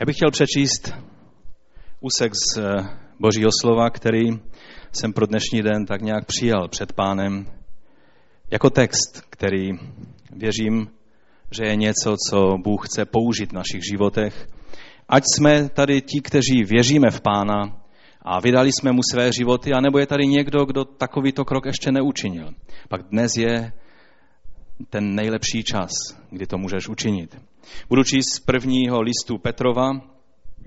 Já bych chtěl přečíst úsek z eh, Božího slova, který jsem pro dnešní den tak nějak přijal před pánem jako text, který věřím, že je něco, co Bůh chce použít v našich životech. Ať jsme tady ti, kteří věříme v pána a vydali jsme mu své životy, anebo je tady někdo, kdo takovýto krok ještě neučinil. Pak dnes je ten nejlepší čas, kdy to můžeš učinit. Budu číst z prvního listu Petrova,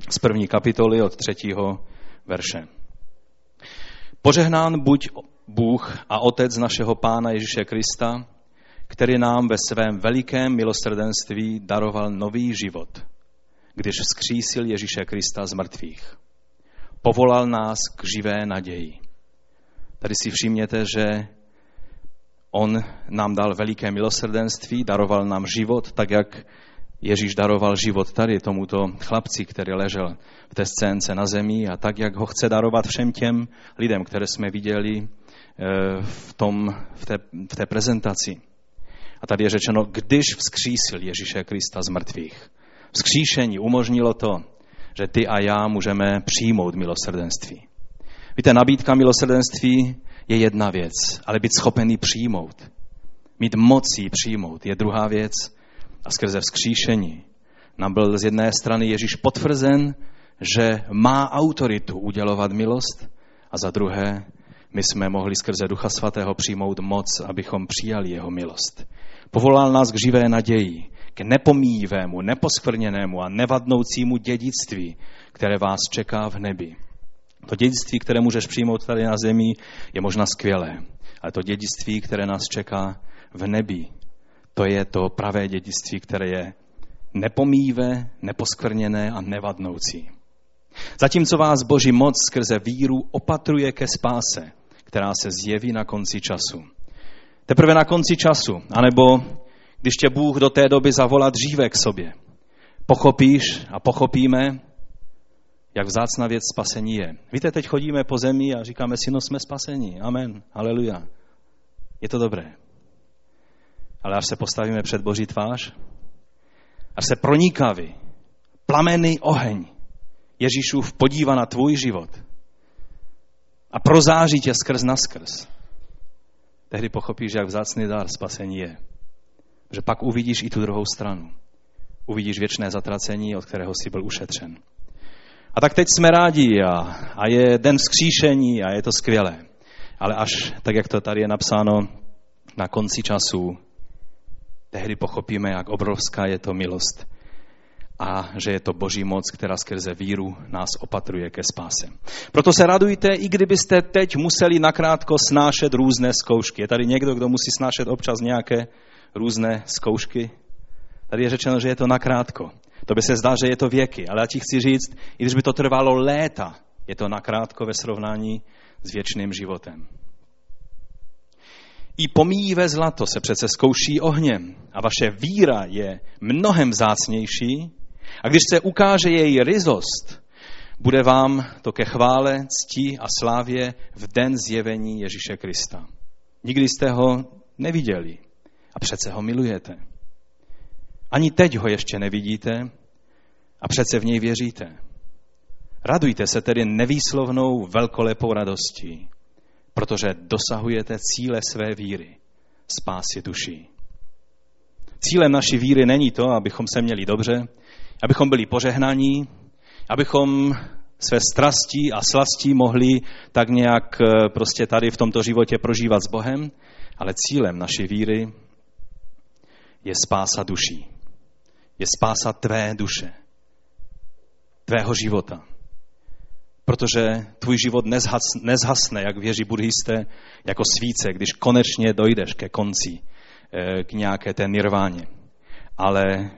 z první kapitoly od třetího verše. Požehnán buď Bůh a Otec našeho Pána Ježíše Krista, který nám ve svém velikém milosrdenství daroval nový život, když vzkřísil Ježíše Krista z mrtvých. Povolal nás k živé naději. Tady si všimněte, že on nám dal veliké milosrdenství, daroval nám život, tak jak Ježíš daroval život tady tomuto chlapci, který ležel v té scénce na zemi a tak, jak ho chce darovat všem těm lidem, které jsme viděli eh, v, tom, v, té, v té prezentaci. A tady je řečeno, když vzkřísil Ježíše Krista z mrtvých. Vzkříšení umožnilo to, že ty a já můžeme přijmout milosrdenství. Víte, nabídka milosrdenství je jedna věc, ale být schopený přijmout, mít mocí přijmout je druhá věc a skrze vzkříšení nám byl z jedné strany Ježíš potvrzen, že má autoritu udělovat milost a za druhé my jsme mohli skrze Ducha Svatého přijmout moc, abychom přijali jeho milost. Povolal nás k živé naději, k nepomíjivému, neposkvrněnému a nevadnoucímu dědictví, které vás čeká v nebi. To dědictví, které můžeš přijmout tady na zemi, je možná skvělé, ale to dědictví, které nás čeká v nebi, to je to pravé dědictví, které je nepomíjivé, neposkvrněné a nevadnoucí. Zatímco vás Boží moc skrze víru opatruje ke spáse, která se zjeví na konci času. Teprve na konci času, anebo když tě Bůh do té doby zavolá dříve k sobě, pochopíš a pochopíme, jak vzácná věc spasení je. Víte, teď chodíme po zemi a říkáme si, no jsme spasení. Amen. Aleluja. Je to dobré. Ale až se postavíme před Boží tvář, až se pronikavý, plamený oheň Ježíšův podívá na tvůj život a prozáří tě skrz na skrz, tehdy pochopíš, jak vzácný dar spasení je. Že pak uvidíš i tu druhou stranu. Uvidíš věčné zatracení, od kterého jsi byl ušetřen. A tak teď jsme rádi a, a je den vzkříšení a je to skvělé. Ale až, tak jak to tady je napsáno, na konci času, tehdy pochopíme, jak obrovská je to milost a že je to boží moc, která skrze víru nás opatruje ke spáse. Proto se radujte, i kdybyste teď museli nakrátko snášet různé zkoušky. Je tady někdo, kdo musí snášet občas nějaké různé zkoušky? Tady je řečeno, že je to nakrátko. To by se zdá, že je to věky, ale já ti chci říct, i když by to trvalo léta, je to nakrátko ve srovnání s věčným životem. I pomíjivé zlato se přece zkouší ohněm a vaše víra je mnohem zácnější a když se ukáže její ryzost, bude vám to ke chvále, cti a slávě v den zjevení Ježíše Krista. Nikdy jste ho neviděli a přece ho milujete. Ani teď ho ještě nevidíte a přece v něj věříte. Radujte se tedy nevýslovnou velkolepou radostí, protože dosahujete cíle své víry, spásy duší. Cílem naší víry není to, abychom se měli dobře, abychom byli požehnaní, abychom své strastí a slastí mohli tak nějak eh, prostě tady v tomto životě prožívat s Bohem, ale cílem naší víry je spása duší. Je spása tvé duše, tvého života. Protože tvůj život nezhasne, jak věří buddhisté, jako svíce, když konečně dojdeš ke konci, eh, k nějaké té nirváně. Ale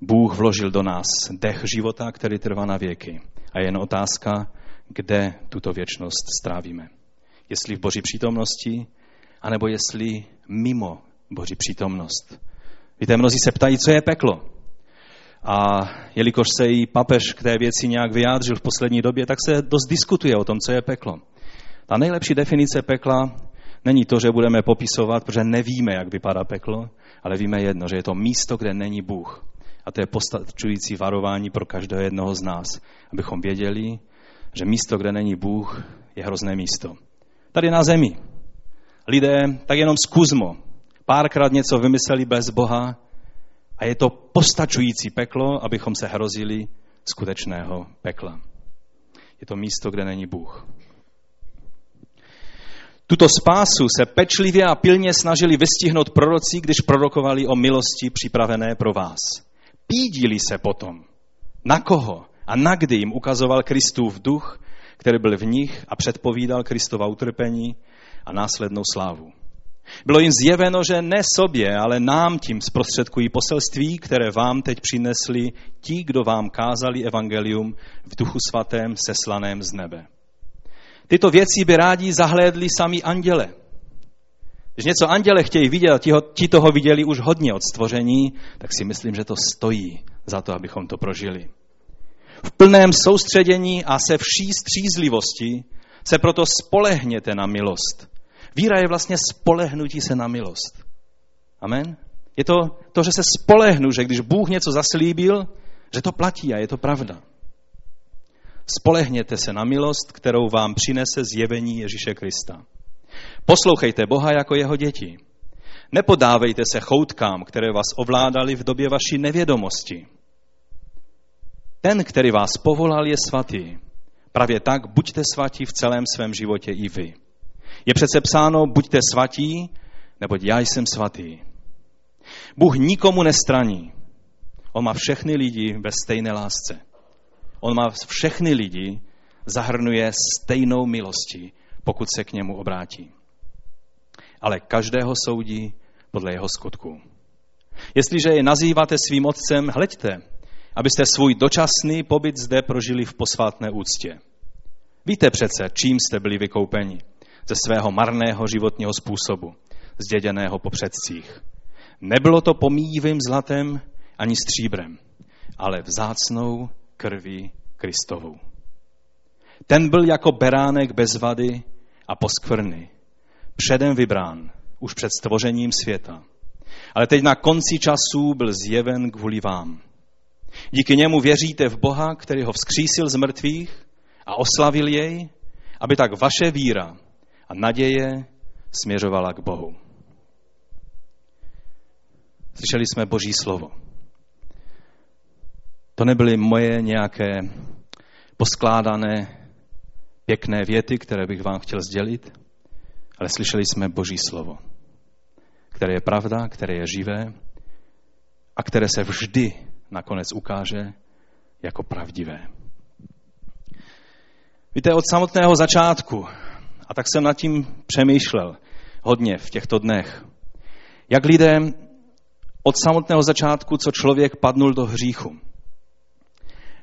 Bůh vložil do nás dech života, který trvá na věky. A je jen otázka, kde tuto věčnost strávíme. Jestli v Boží přítomnosti, anebo jestli mimo Boží přítomnost. Víte, mnozí se ptají, co je peklo. A jelikož se i papež k té věci nějak vyjádřil v poslední době, tak se dost diskutuje o tom, co je peklo. Ta nejlepší definice pekla není to, že budeme popisovat, protože nevíme, jak vypadá peklo, ale víme jedno, že je to místo, kde není Bůh A to je postačující varování pro každého jednoho z nás, abychom věděli, že místo, kde není Bůh, je hrozné místo. Tady na zemi. Lidé tak jenom zkusmo. Párkrát něco vymysleli bez Boha a je to postačující peklo, abychom se hrozili skutečného pekla. Je to místo, kde není Bůh. Tuto spásu se pečlivě a pilně snažili vystihnout proroci, když prorokovali o milosti připravené pro vás. Pídili se potom. Na koho a na kdy jim ukazoval Kristův duch, který byl v nich a předpovídal Kristova utrpení a následnou slávu. Bylo jim zjeveno, že ne sobě, ale nám tím zprostředkují poselství, které vám teď přinesli ti, kdo vám kázali evangelium v duchu svatém seslaném z nebe. Tyto věci by rádi zahlédli sami anděle. Když něco anděle chtějí vidět, ti, ti toho viděli už hodně od stvoření, tak si myslím, že to stojí za to, abychom to prožili. V plném soustředění a se vší střízlivosti se proto spolehněte na milost. Víra je vlastně spolehnutí se na milost. Amen? Je to to, že se spolehnu, že když Bůh něco zaslíbil, že to platí a je to pravda. Spolehněte se na milost, kterou vám přinese zjevení Ježíše Krista. Poslouchejte Boha jako jeho děti. Nepodávejte se choutkám, které vás ovládali v době vaší nevědomosti. Ten, který vás povolal, je svatý. Právě tak buďte svatí v celém svém životě i vy. Je přece psáno, buďte svatí, neboť já jsem svatý. Bůh nikomu nestraní. On má všechny lidi ve stejné lásce. On má všechny lidi, zahrnuje stejnou milostí, pokud se k němu obrátí. Ale každého soudí podle jeho skutku. Jestliže je nazýváte svým otcem, hleďte, abyste svůj dočasný pobyt zde prožili v posvátné úctě. Víte přece, čím jste byli vykoupeni ze svého marného životního způsobu, zděděného po předcích. Nebylo to pomíjivým zlatem ani stříbrem, ale vzácnou krví Kristovou. Ten byl jako beránek bez vady a poskvrny, předem vybrán, už před stvořením světa. Ale teď na konci časů byl zjeven kvůli vám. Díky němu věříte v Boha, který ho vzkřísil z mrtvých a oslavil jej, aby tak vaše víra a naděje směřovala k Bohu. Slyšeli jsme Boží slovo. To nebyly moje nějaké poskládané pěkné věty, které bych vám chtěl sdělit, ale slyšeli jsme Boží slovo, které je pravda, které je živé a které se vždy nakonec ukáže jako pravdivé. Víte, od samotného začátku, a tak jsem nad tím přemýšlel hodně v těchto dnech, jak lidé od samotného začátku, co člověk padnul do hříchu,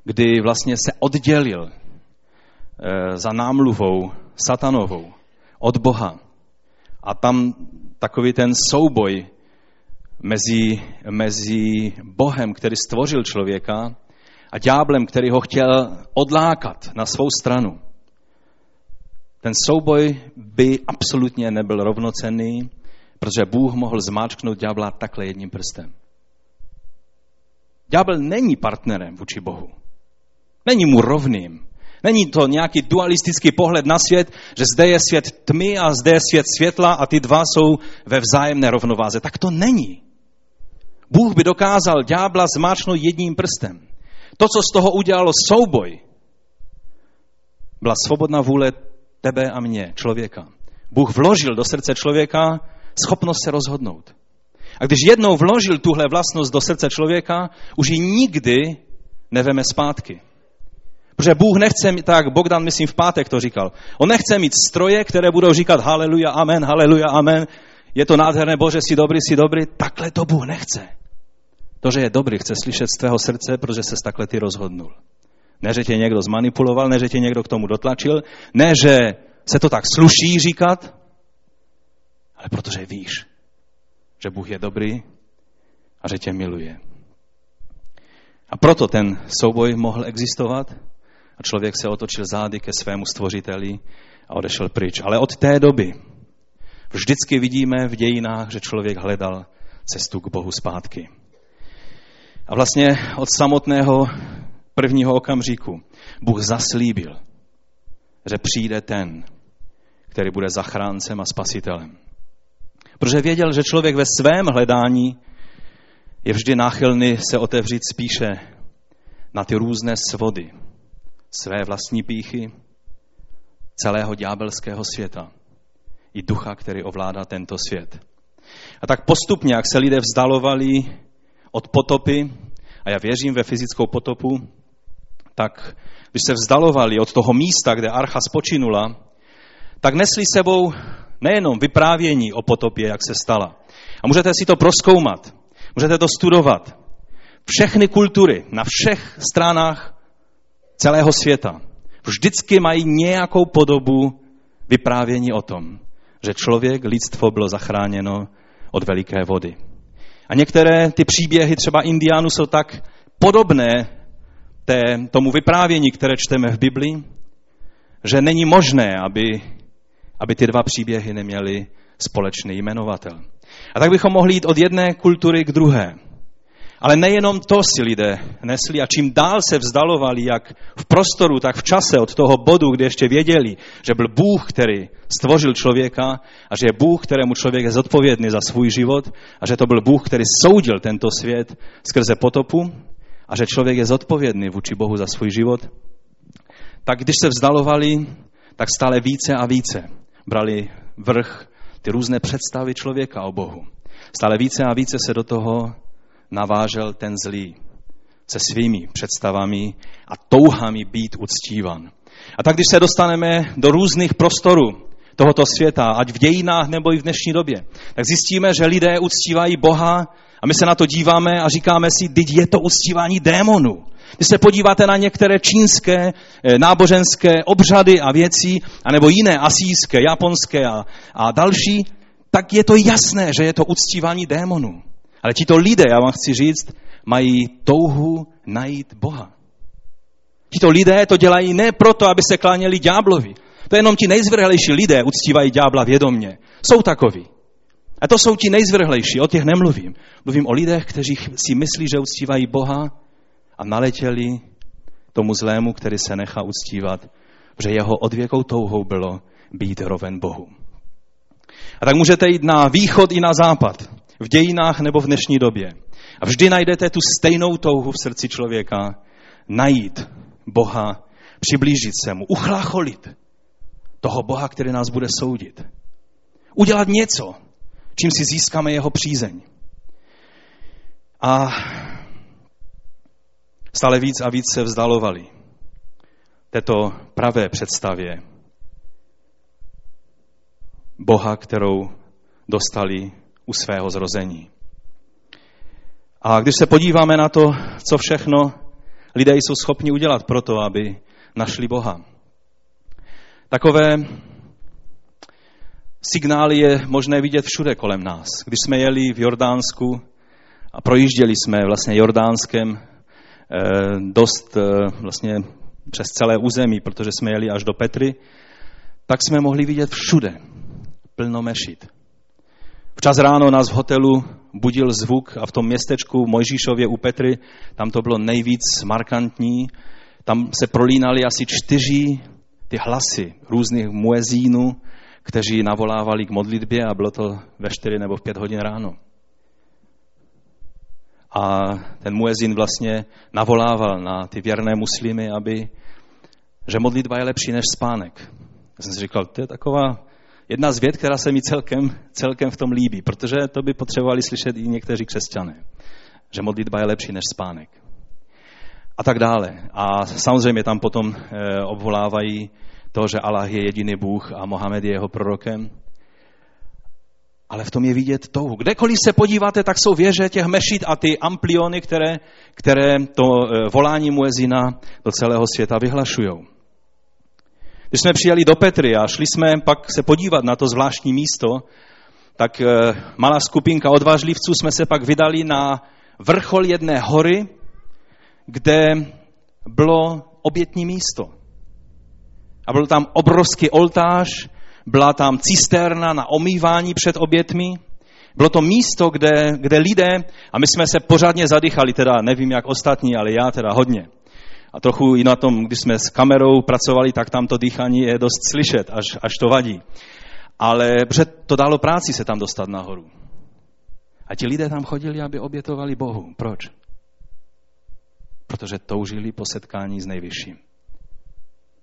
kdy vlastně se oddělil eh, za námluvou satanovou od Boha. A tam takový ten souboj mezi, mezi Bohem, který stvořil člověka, a ďáblem, který ho chtěl odlákat na svou stranu. Ten souboj by absolutně nebyl rovnocenný, protože Bůh mohl zmáčknout ďábla takhle jedním prstem. Ďábel není partnerem vůči Bohu. Není mu rovným. Není to nějaký dualistický pohled na svět, že zde je svět tmy a zde je svět světla a ty dva jsou ve vzájemné rovnováze. Tak to není. Bůh by dokázal ďábla zmáčknout jedním prstem. To, co z toho udělalo souboj, byla svobodná vůle tebe a mě, člověka. Bůh vložil do srdce člověka schopnost se rozhodnout. A když jednou vložil tuhle vlastnost do srdce člověka, už ji nikdy neveme zpátky. Protože Bůh nechce, tak Bogdan, myslím, v pátek to říkal, on nechce mít stroje, které budou říkat haleluja, amen, haleluja, amen, je to nádherné, Bože, jsi dobrý, jsi dobrý. Takhle to Bůh nechce. To, že je dobrý, chce slyšet z tvého srdce, protože se takhle ty rozhodnul. Ne, že tě někdo zmanipuloval, ne, že tě někdo k tomu dotlačil, ne, že se to tak sluší říkat, ale protože víš, že Bůh je dobrý a že tě miluje. A proto ten souboj mohl existovat a člověk se otočil zády ke svému stvořiteli a odešel pryč. Ale od té doby vždycky vidíme v dějinách, že člověk hledal cestu k Bohu zpátky. A vlastně od samotného prvního okamžiku Bůh zaslíbil, že přijde ten, který bude zachráncem a spasitelem. Protože věděl, že člověk ve svém hledání je vždy náchylný se otevřít spíše na ty různé svody své vlastní píchy, celého ďábelského světa i ducha, který ovládá tento svět. A tak postupně, jak se lidé vzdalovali od potopy, a já věřím ve fyzickou potopu, tak když se vzdalovali od toho místa, kde archa spočinula, tak nesli sebou nejenom vyprávění o potopě, jak se stala. A můžete si to proskoumat, můžete to studovat. Všechny kultury na všech stranách celého světa vždycky mají nějakou podobu vyprávění o tom, že člověk, lidstvo bylo zachráněno od veliké vody. A některé ty příběhy třeba Indiánů jsou tak podobné té, tomu vyprávění, které čteme v Biblii, že není možné, aby, aby ty dva příběhy neměly společný jmenovatel. A tak bychom mohli jít od jedné kultury k druhé. Ale nejenom to si lidé nesli a čím dál se vzdalovali, jak v prostoru, tak v čase od toho bodu, kde ještě věděli, že byl Bůh, který stvořil člověka a že je Bůh, kterému člověk je zodpovědný za svůj život a že to byl Bůh, který soudil tento svět skrze potopu a že člověk je zodpovědný vůči Bohu za svůj život, tak když se vzdalovali, tak stále více a více brali vrch ty různé představy člověka o Bohu. Stále více a více se do toho navážel ten zlý se svými představami a touhami být uctívan. A tak, když se dostaneme do různých prostorů tohoto světa, ať v dějinách nebo i v dnešní době, tak zjistíme, že lidé uctívají Boha a my se na to díváme a říkáme si, teď je to uctívání démonů. Když se podíváte na některé čínské eh, náboženské obřady a věci, anebo jiné asijské, japonské a, a další, tak je to jasné, že je to uctívání démonů. Ale tito lidé, já vám chci říct, mají touhu najít Boha. Tito lidé to dělají ne proto, aby se kláněli ďáblovi. To jenom ti nejzvrhlejší lidé uctívají ďábla vědomně. Jsou takoví. A to jsou ti nejzvrhlejší, o těch nemluvím. Mluvím o lidech, kteří si myslí, že uctívají Boha a naletěli tomu zlému, který se nechá uctívat, že jeho odvěkou touhou bylo být roven Bohu. A tak můžete jít na východ i na západ v dějinách nebo v dnešní době. A vždy najdete tu stejnou touhu v srdci člověka najít Boha, přiblížit se mu, uchlácholit toho Boha, který nás bude soudit. Udělat něco, čím si získáme jeho přízeň. A stále víc a víc se vzdalovali této pravé představě Boha, kterou dostali u svého zrození. A když se podíváme na to, co všechno lidé jsou schopni udělat pro to, aby našli Boha. Takové signály je možné vidět všude kolem nás. Když jsme jeli v Jordánsku a projížděli jsme vlastně Jordánskem eh, dost eh, vlastně přes celé území, protože jsme jeli až do Petry, tak jsme mohli vidět všude plno mešit. Včas ráno nás v hotelu budil zvuk a v tom městečku Mojžíšově u Petry, tam to bylo nejvíc markantní, tam se prolínali asi čtyři ty hlasy různých muezínů, kteří navolávali k modlitbě a bylo to ve čtyři nebo v pět hodin ráno. A ten muezín vlastně navolával na ty věrné muslimy, aby, že modlitba je lepší než spánek. Já jsem si říkal, to je taková jedna z věd, která se mi celkem, celkem v tom líbí, protože to by potřebovali slyšet i někteří křesťané, že modlitba je lepší než spánek. A tak dále. A samozřejmě tam potom e, obvolávají to, že Allah je jediný Bůh a Mohamed je jeho prorokem. Ale v tom je vidět touhu. Kdekoliv se podíváte, tak jsou věže těch mešit a ty ampliony, které, které to e, volání muezina do celého světa vyhlašují. Když jsme přijeli do Petry a šli jsme pak se podívat na to zvláštní místo, tak eh, malá skupinka odvážlivců jsme se pak vydali na vrchol jedné hory, kde bylo obětní místo. A byl tam obrovský oltář, byla tam cisterna na omývání před obětmi Bylo to místo, kde, kde lidé, a my jsme se pořádně zadýchali, teda nevím jak ostatní, ale já teda hodně. A trochu i na tom, když jsme s kamerou pracovali, tak tam to dýchání je dost slyšet, až, až to vadí. Ale to dalo práci se tam dostat nahoru. A ti lidé tam chodili, aby obětovali Bohu. Proč? Protože toužili po setkání s nejvyšším.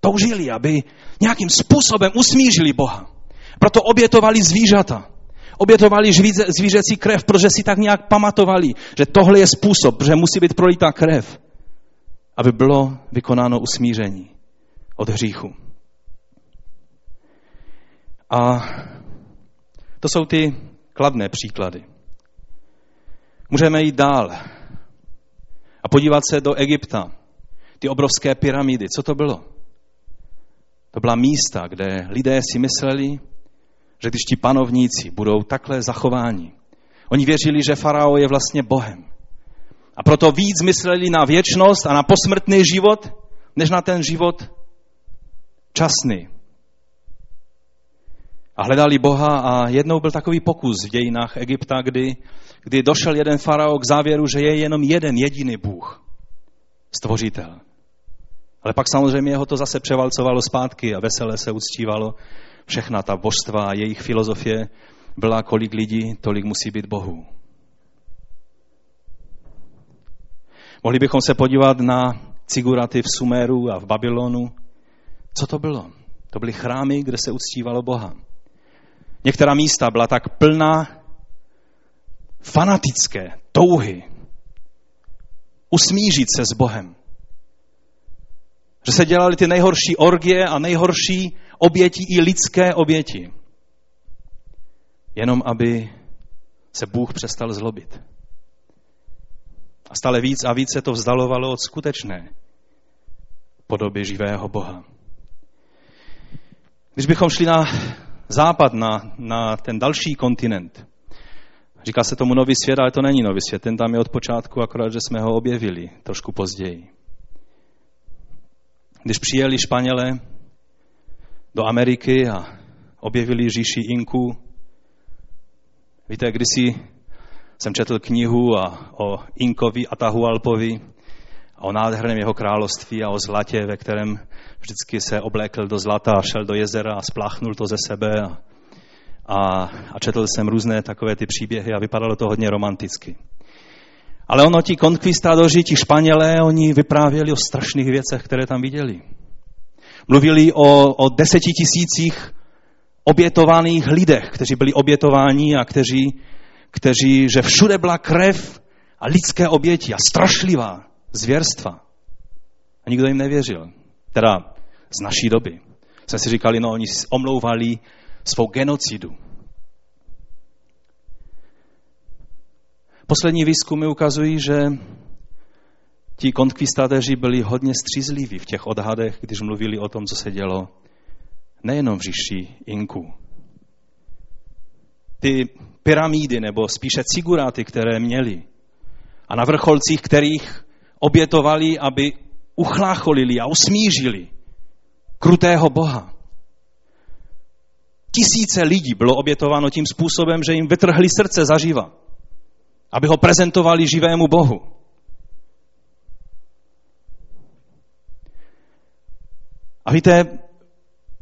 Toužili, aby nějakým způsobem usmířili Boha. Proto obětovali zvířata. Obětovali zvířecí krev, protože si tak nějak pamatovali, že tohle je způsob, že musí být prolitá krev, aby bylo vykonáno usmíření od hříchu. A to jsou ty kladné příklady. Můžeme jít dál a podívat se do Egypta. Ty obrovské pyramidy, co to bylo? To byla místa, kde lidé si mysleli, že když ti panovníci budou takhle zachováni, oni věřili, že farao je vlastně Bohem. A proto víc mysleli na věčnost a na posmrtný život, než na ten život časný. A hledali Boha a jednou byl takový pokus v dějinách Egypta, kdy, kdy došel jeden farao k závěru, že je jenom jeden jediný Bůh, stvořitel. Ale pak samozřejmě ho to zase převalcovalo zpátky a veselé se uctívalo všechna ta božstva a jejich filozofie byla, kolik lidí, tolik musí být Bohu. Mohli bychom se podívat na ciguraty v Sumeru a v Babylonu. Co to bylo? To byly chrámy, kde se uctívalo Boha. Některá místa byla tak plná fanatické touhy usmířit se s Bohem. Že se dělali ty nejhorší orgie a nejhorší oběti i lidské oběti. Jenom aby se Bůh přestal zlobit. A stále víc a víc se to vzdalovalo od skutečné podoby živého Boha. Když bychom šli na západ, na, na ten další kontinent, říká se tomu nový svět, ale to není nový svět, ten tam je od počátku, akorát, že jsme ho objevili trošku později. Když přijeli Španělé do Ameriky a objevili říši Inku. Víte, kdysi jsem četl knihu a o Inkovi Atahualpovi a o nádherném jeho království a o zlatě, ve kterém vždycky se oblékl do zlata a šel do jezera a spláchnul to ze sebe. A, a, a četl jsem různé takové ty příběhy a vypadalo to hodně romanticky. Ale ono, ti konkvistadoři, ti Španělé, oni vyprávěli o strašných věcech, které tam viděli. Mluvili o, o deseti tisících obětovaných lidech, kteří byli obětováni a kteří, kteří, že všude byla krev a lidské oběti a strašlivá zvěrstva. A nikdo jim nevěřil. Teda z naší doby. Jsme si říkali, no oni omlouvali svou genocidu. Poslední výzkumy ukazují, že ti konkvistáteři byli hodně střízliví v těch odhadech, když mluvili o tom, co se dělo nejenom v říši Inku. Ty pyramidy, nebo spíše ciguráty, které měli, a na vrcholcích, kterých obětovali, aby uchlácholili a usmířili krutého Boha. Tisíce lidí bylo obětováno tím způsobem, že jim vytrhli srdce zaživa, aby ho prezentovali živému Bohu. A víte,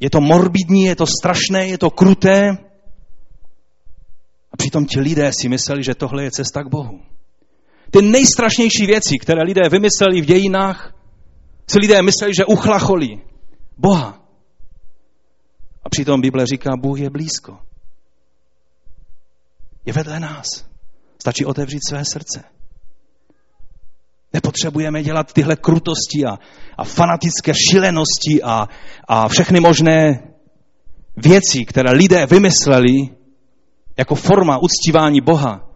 je to morbidní, je to strašné, je to kruté. A přitom ti lidé si mysleli, že tohle je cesta k Bohu. Ty nejstrašnější věci, které lidé vymysleli v dějinách, si lidé mysleli, že uchlacholí Boha. A přitom Bible říká, Bůh je blízko. Je vedle nás. Stačí otevřít své srdce. Nepotřebujeme dělat tyhle krutosti a, a fanatické šilenosti a, a všechny možné věci, které lidé vymysleli jako forma uctívání Boha.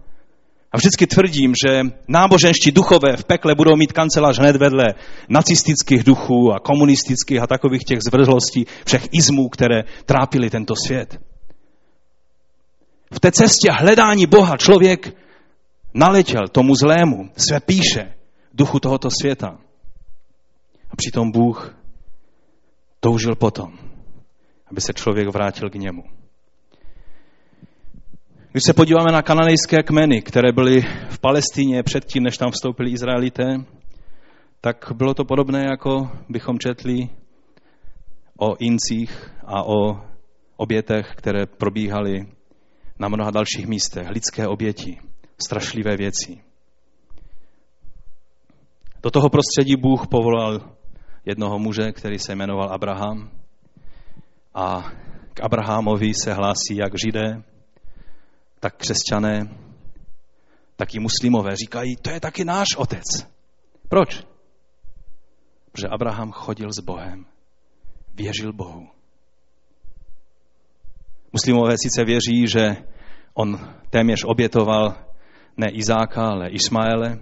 A vždycky tvrdím, že náboženští duchové v pekle budou mít kancelář hned vedle nacistických duchů a komunistických a takových těch zvrzlostí, všech izmů, které trápily tento svět. V té cestě hledání Boha člověk naletěl tomu zlému, své píše, duchu tohoto světa. A přitom Bůh toužil potom, aby se člověk vrátil k němu. Když se podíváme na kananejské kmeny, které byly v Palestíně předtím, než tam vstoupili Izraelité, tak bylo to podobné, jako bychom četli o incích a o obětech, které probíhaly na mnoha dalších místech. Lidské oběti, strašlivé věci. Do toho prostředí Bůh povolal jednoho muže, který se jmenoval Abraham. A k Abrahamovi se hlásí jak židé, tak křesťané, tak i muslimové. Říkají, to je taky náš otec. Proč? Protože Abraham chodil s Bohem, věřil Bohu. Muslimové sice věří, že on téměř obětoval ne Izáka, ale Ismaele.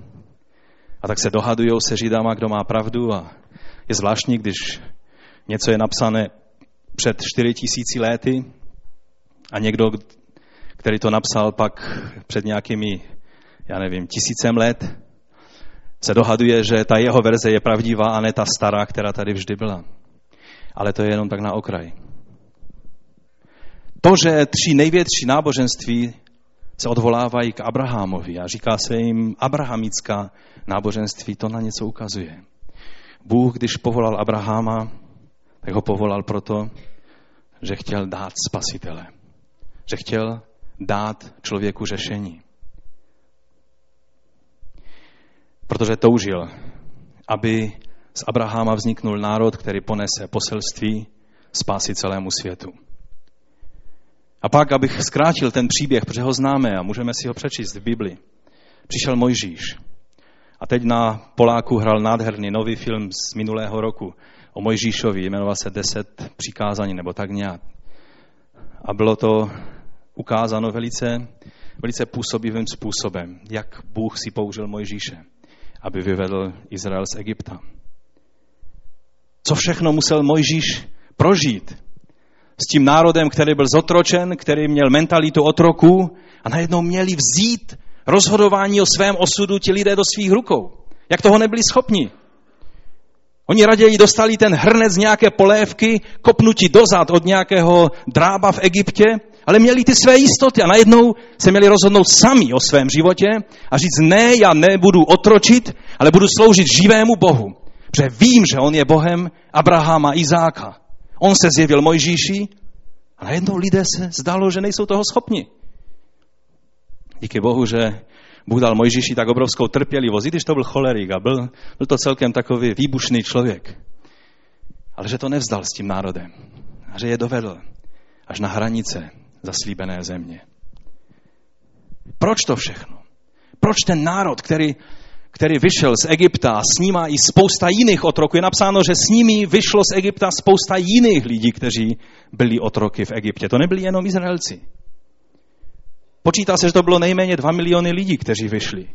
A tak se dohadují se Židama, kdo má pravdu. A je zvláštní, když něco je napsané před 4 tisíci lety a někdo, který to napsal pak před nějakými, já nevím, tisícem let, se dohaduje, že ta jeho verze je pravdivá a ne ta stará, která tady vždy byla. Ale to je jenom tak na okraj. To, že tři největší náboženství se odvolávají k Abrahamovi a říká se jim abrahamická náboženství, to na něco ukazuje. Bůh, když povolal Abrahama, tak ho povolal proto, že chtěl dát spasitele. Že chtěl dát člověku řešení. Protože toužil, aby z Abraháma vzniknul národ, který ponese poselství spásy celému světu. A pak, abych zkrátil ten příběh, protože ho známe a můžeme si ho přečíst v Bibli, přišel Mojžíš. A teď na Poláku hrál nádherný nový film z minulého roku o Mojžíšovi, jmenoval se Deset přikázání nebo tak nějak. A bylo to ukázáno velice, velice působivým způsobem, jak Bůh si použil Mojžíše, aby vyvedl Izrael z Egypta. Co všechno musel Mojžíš prožít s tím národem, který byl zotročen, který měl mentalitu otroku a najednou měli vzít rozhodování o svém osudu ti lidé do svých rukou. Jak toho nebyli schopni. Oni raději dostali ten hrnec nějaké polévky, kopnutí dozad od nějakého drába v Egyptě, ale měli ty své jistoty a najednou se měli rozhodnout sami o svém životě a říct, ne, já nebudu otročit, ale budu sloužit živému Bohu. Protože vím, že on je Bohem Abrahama, Izáka. On se zjevil Mojžíši a najednou lidé se zdalo, že nejsou toho schopni. Díky Bohu, že Bůh dal Mojžíši tak obrovskou trpělivost, i když to byl cholerik a byl, byl to celkem takový výbušný člověk. Ale že to nevzdal s tím národem. A že je dovedl až na hranice zaslíbené země. Proč to všechno? Proč ten národ, který, který vyšel z Egypta s ním i spousta jiných otroků, je napsáno, že s nimi vyšlo z Egypta spousta jiných lidí, kteří byli otroky v Egyptě. To nebyli jenom Izraelci. Počítá se, že to bylo nejméně dva miliony lidí, kteří vyšli.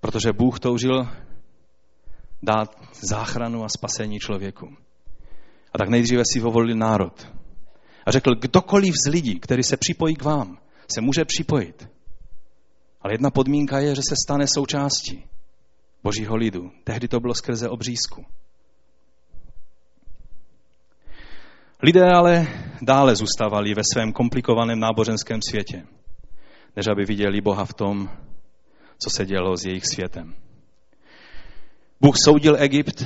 Protože Bůh toužil dát záchranu a spasení člověku. A tak nejdříve si povolil národ. A řekl, kdokoliv z lidí, který se připojí k vám, se může připojit. Ale jedna podmínka je, že se stane součástí božího lidu. Tehdy to bylo skrze obřízku. Lidé ale dále zůstávali ve svém komplikovaném náboženském světě, než aby viděli Boha v tom, co se dělo s jejich světem. Bůh soudil Egypt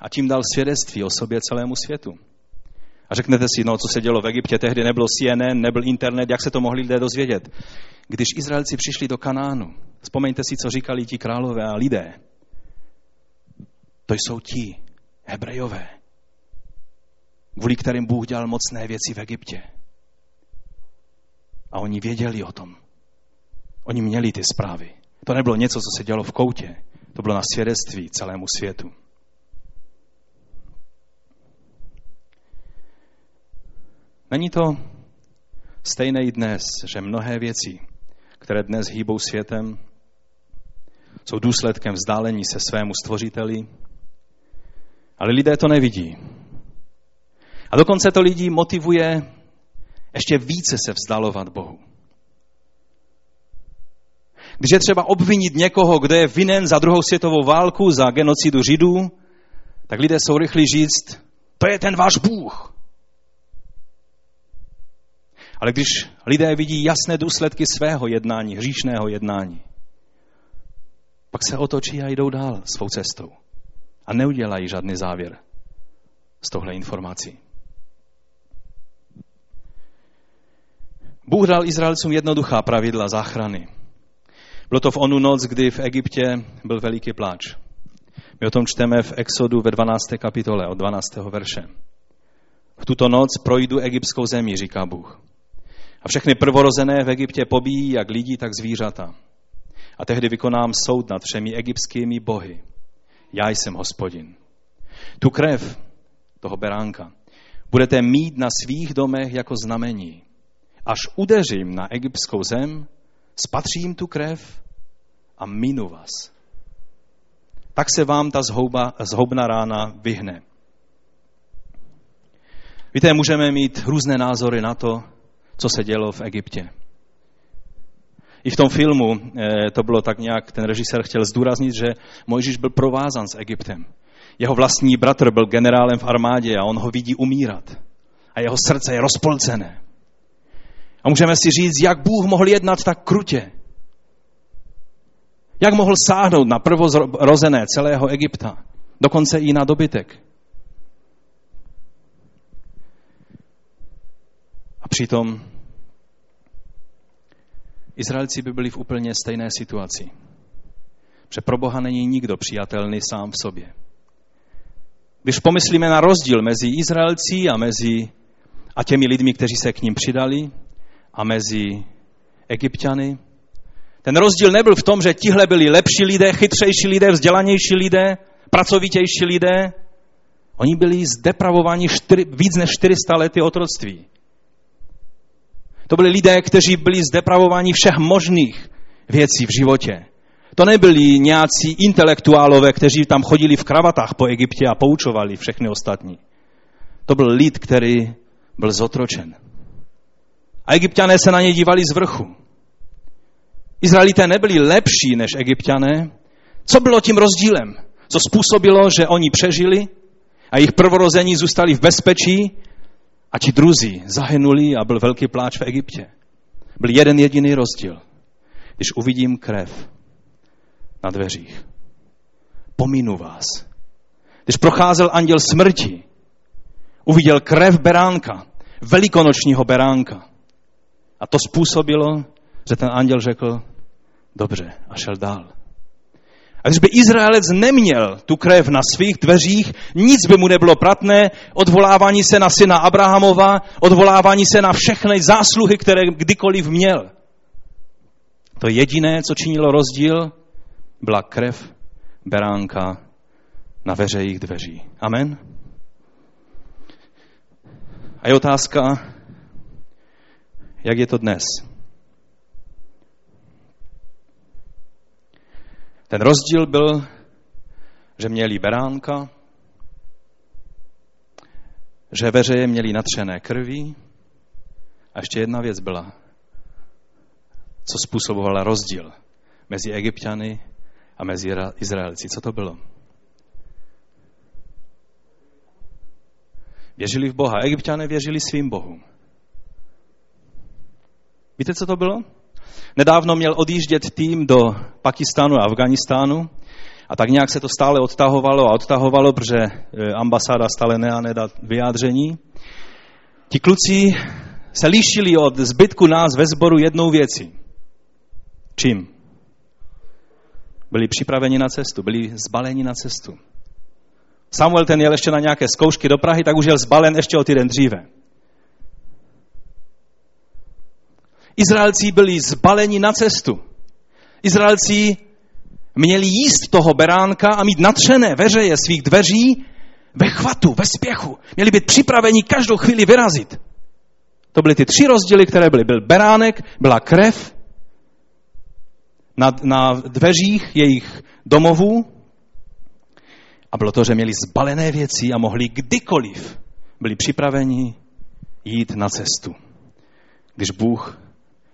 a tím dal svědectví o sobě celému světu. A řeknete si, no, co se dělo v Egyptě, tehdy nebylo CNN, nebyl internet, jak se to mohli lidé dozvědět. Když Izraelci přišli do Kanánu, vzpomeňte si, co říkali ti králové a lidé. To jsou ti Hebrejové, kvůli kterým Bůh dělal mocné věci v Egyptě. A oni věděli o tom. Oni měli ty zprávy. To nebylo něco, co se dělo v koutě. To bylo na svědectví celému světu. Není to stejné i dnes, že mnohé věci, které dnes hýbou světem, jsou důsledkem vzdálení se svému stvořiteli, ale lidé to nevidí. A dokonce to lidí motivuje ještě více se vzdalovat Bohu. Když je třeba obvinit někoho, kdo je vinen za druhou světovou válku, za genocidu Židů, tak lidé jsou rychlí říct, to je ten váš Bůh. Ale když lidé vidí jasné důsledky svého jednání, hříšného jednání, pak se otočí a jdou dál svou cestou. A neudělají žádný závěr z tohle informací. Bůh dal Izraelcům jednoduchá pravidla záchrany. Bylo to v onu noc, kdy v Egyptě byl veliký pláč. My o tom čteme v Exodu ve 12. kapitole od 12. verše. V tuto noc projdu egyptskou zemi, říká Bůh. A všechny prvorozené v Egyptě pobíjí jak lidi, tak zvířata. A tehdy vykonám soud nad všemi egyptskými bohy. Já jsem hospodin. Tu krev toho beránka budete mít na svých domech jako znamení. Až udeřím na egyptskou zem, spatřím tu krev a minu vás. Tak se vám ta zhouba, zhoubná rána vyhne. Víte, můžeme mít různé názory na to, co se dělo v Egyptě. I v tom filmu eh, to bylo tak nějak, ten režisér chtěl zdůraznit, že Mojžíš byl provázan s Egyptem. Jeho vlastní bratr byl generálem v armádě a on ho vidí umírat. A jeho srdce je rozpolcené. A můžeme si říct, jak Bůh mohl jednat tak krutě. Jak mohl sáhnout na prvorozené celého Egypta, dokonce i na dobytek. A přitom Izraelci by byli v úplně stejné situaci. Že pro Boha není nikdo přijatelný sám v sobě. Když pomyslíme na rozdíl mezi Izraelci a mezi a těmi lidmi, kteří se k ním přidali, a mezi Egyptiany, ten rozdíl nebyl v tom, že tihle byli lepší lidé, chytřejší lidé, vzdělanější lidé, pracovitější lidé. Oni byli zdepravováni čtyři, víc než 400 lety otroctví. To byli lidé, kteří byli zdepravováni všech možných věcí v životě. To nebyli nějací intelektuálové, kteří tam chodili v kravatách po Egyptě a poučovali všechny ostatní. To byl lid, který byl zotročen. A egyptiané se na ně dívali z vrchu. Izraelité nebyli lepší než egyptiané. Co bylo tím rozdílem? Co způsobilo, že oni přežili a jejich prvorození zůstali v bezpečí a ti druzí zahynuli a byl velký pláč v Egyptě. Byl jeden jediný rozdíl. Když uvidím krev na dveřích, pominu vás. Když procházel anděl smrti, uviděl krev beránka, velikonočního beránka. A to způsobilo, že ten anděl řekl, dobře, a šel dál. A když by Izraelec neměl tu krev na svých dveřích, nic by mu nebylo pratné, odvolávání se na syna Abrahamova, odvolávání se na všechny zásluhy, které kdykoliv měl. To jediné, co činilo rozdíl, byla krev beránka na veřejích dveří. Amen? A je otázka, jak je to dnes? Ten rozdíl byl, že měli beránka, že veřeje měli natřené krví a ještě jedna věc byla, co způsobovala rozdíl mezi egyptiany a mezi Izraelci. Co to bylo? Věřili v Boha. Egyptiané věřili svým bohům. Víte, co to bylo? Nedávno měl odjíždět tým do Pakistánu a Afganistánu a tak nějak se to stále odtahovalo a odtahovalo, protože e, ambasáda stále nedat vyjádření. Ti kluci se lišili od zbytku nás ve sboru jednou věcí. Čím? Byli připraveni na cestu, byli zbaleni na cestu. Samuel ten jel ještě na nějaké zkoušky do Prahy, tak už jel zbalen ještě o týden dříve. Izraelci byli zbaleni na cestu. Izraelci měli jíst toho beránka a mít natřené veřeje svých dveří ve chvatu, ve spěchu. Měli být připraveni každou chvíli vyrazit. To byly ty tři rozdíly, které byly. Byl beránek, byla krev na, na dveřích jejich domovů a bylo to, že měli zbalené věci a mohli kdykoliv byli připraveni jít na cestu. Když Bůh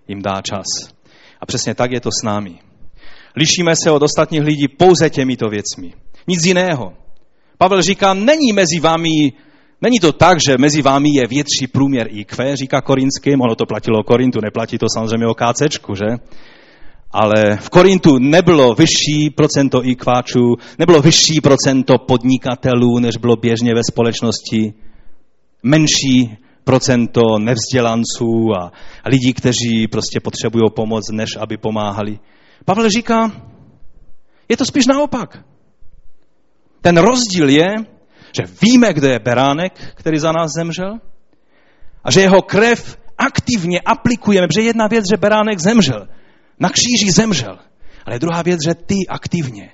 jim dá čas. A přesně tak je to s námi. Lišíme se od ostatních lidí pouze těmito věcmi. Nic jiného. Pavel říká, není mezi vámi Není to tak, že mezi vámi je větší průměr IQ, říká Korinským, ono to platilo o Korintu, neplatí to samozřejmě o KCčku, že? Ale v Korintu nebylo vyšší procento IQáčů, nebylo vyšší procento podnikatelů, než bylo běžně ve společnosti. Menší procento nevzdělanců a, lidí, kteří prostě potřebují pomoc, než aby pomáhali. Pavel říká, je to spíš naopak. Ten rozdíl je, že víme, kde je beránek, který za nás zemřel, a že jeho krev aktivně aplikujeme, protože jedna věc, že beránek zemřel, na kříži zemřel, ale druhá věc, že ty aktivně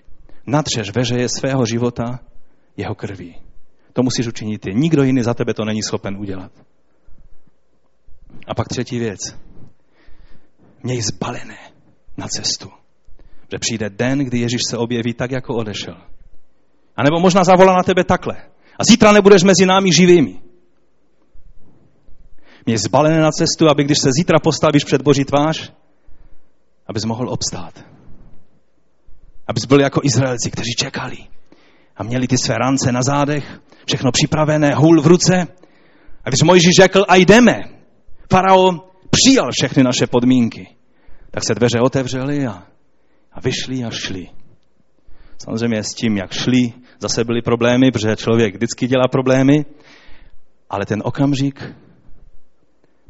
natřeš veřeje svého života jeho krví. To musíš učinit ty. Nikdo jiný za tebe to není schopen udělat. A pak třetí věc. Měj zbalené na cestu. Že přijde den, kdy Ježíš se objeví tak, jako odešel. A nebo možná zavolá na tebe takhle. A zítra nebudeš mezi námi živými. Měj zbalené na cestu, aby když se zítra postavíš před Boží tvář, abys mohl obstát. Abys byl jako Izraelci, kteří čekali a měli ty své rance na zádech, všechno připravené, hůl v ruce. A když Mojžíš řekl, a jdeme, farao přijal všechny naše podmínky, tak se dveře otevřely a, a vyšli a šli. Samozřejmě s tím, jak šli, zase byly problémy, protože člověk vždycky dělá problémy, ale ten okamžik,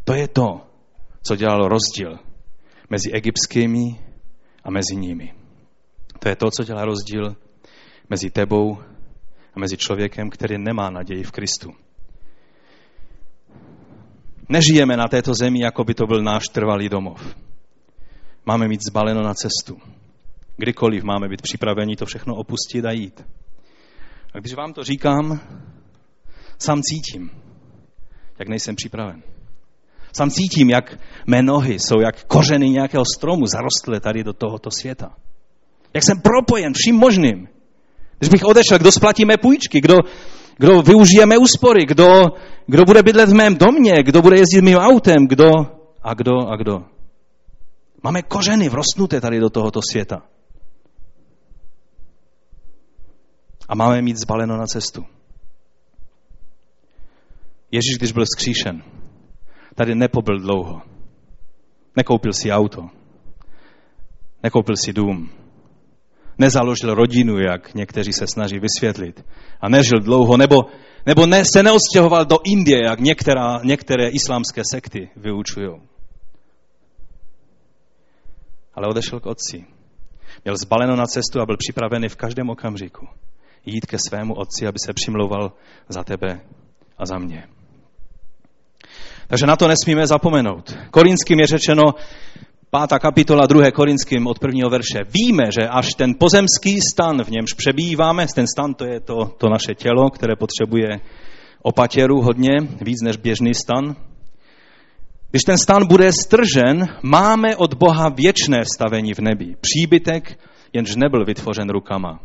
to je to, co dělalo rozdíl mezi egyptskými a mezi nimi. To je to, co dělá rozdíl mezi tebou a mezi člověkem, který nemá naději v Kristu. Nežijeme na této zemi, jako by to byl náš trvalý domov. Máme mít zbaleno na cestu. Kdykoliv máme být připraveni to všechno opustit a jít. A když vám to říkám, sám cítím, jak nejsem připraven. Sám cítím, jak mé nohy jsou jak kořeny nějakého stromu zarostlé tady do tohoto světa. Jak jsem propojen vším možným. Když bych odešel, kdo splatí mé půjčky, kdo, kdo využije mé úspory, kdo, kdo bude bydlet v mém domě, kdo bude jezdit mým autem, kdo a kdo a kdo. Máme kořeny vrostnuté tady do tohoto světa. A máme mít zbaleno na cestu. Ježíš, když byl skříšen, tady nepobyl dlouho. Nekoupil si auto. Nekoupil si dům. Nezaložil rodinu, jak někteří se snaží vysvětlit. A nežil dlouho, nebo, nebo ne, se neodstěhoval do Indie, jak některá, některé islámské sekty vyučují. Ale odešel k otci. Měl zbaleno na cestu a byl připravený v každém okamžiku jít ke svému otci, aby se přimlouval za tebe a za mě. Takže na to nesmíme zapomenout. Korinským je řečeno, pátá kapitola, druhé Korinským od prvního verše. Víme, že až ten pozemský stan, v němž přebýváme, ten stan to je to, to naše tělo, které potřebuje opatěru hodně, víc než běžný stan. Když ten stan bude stržen, máme od Boha věčné vstavení v nebi. Příbytek, jenž nebyl vytvořen rukama.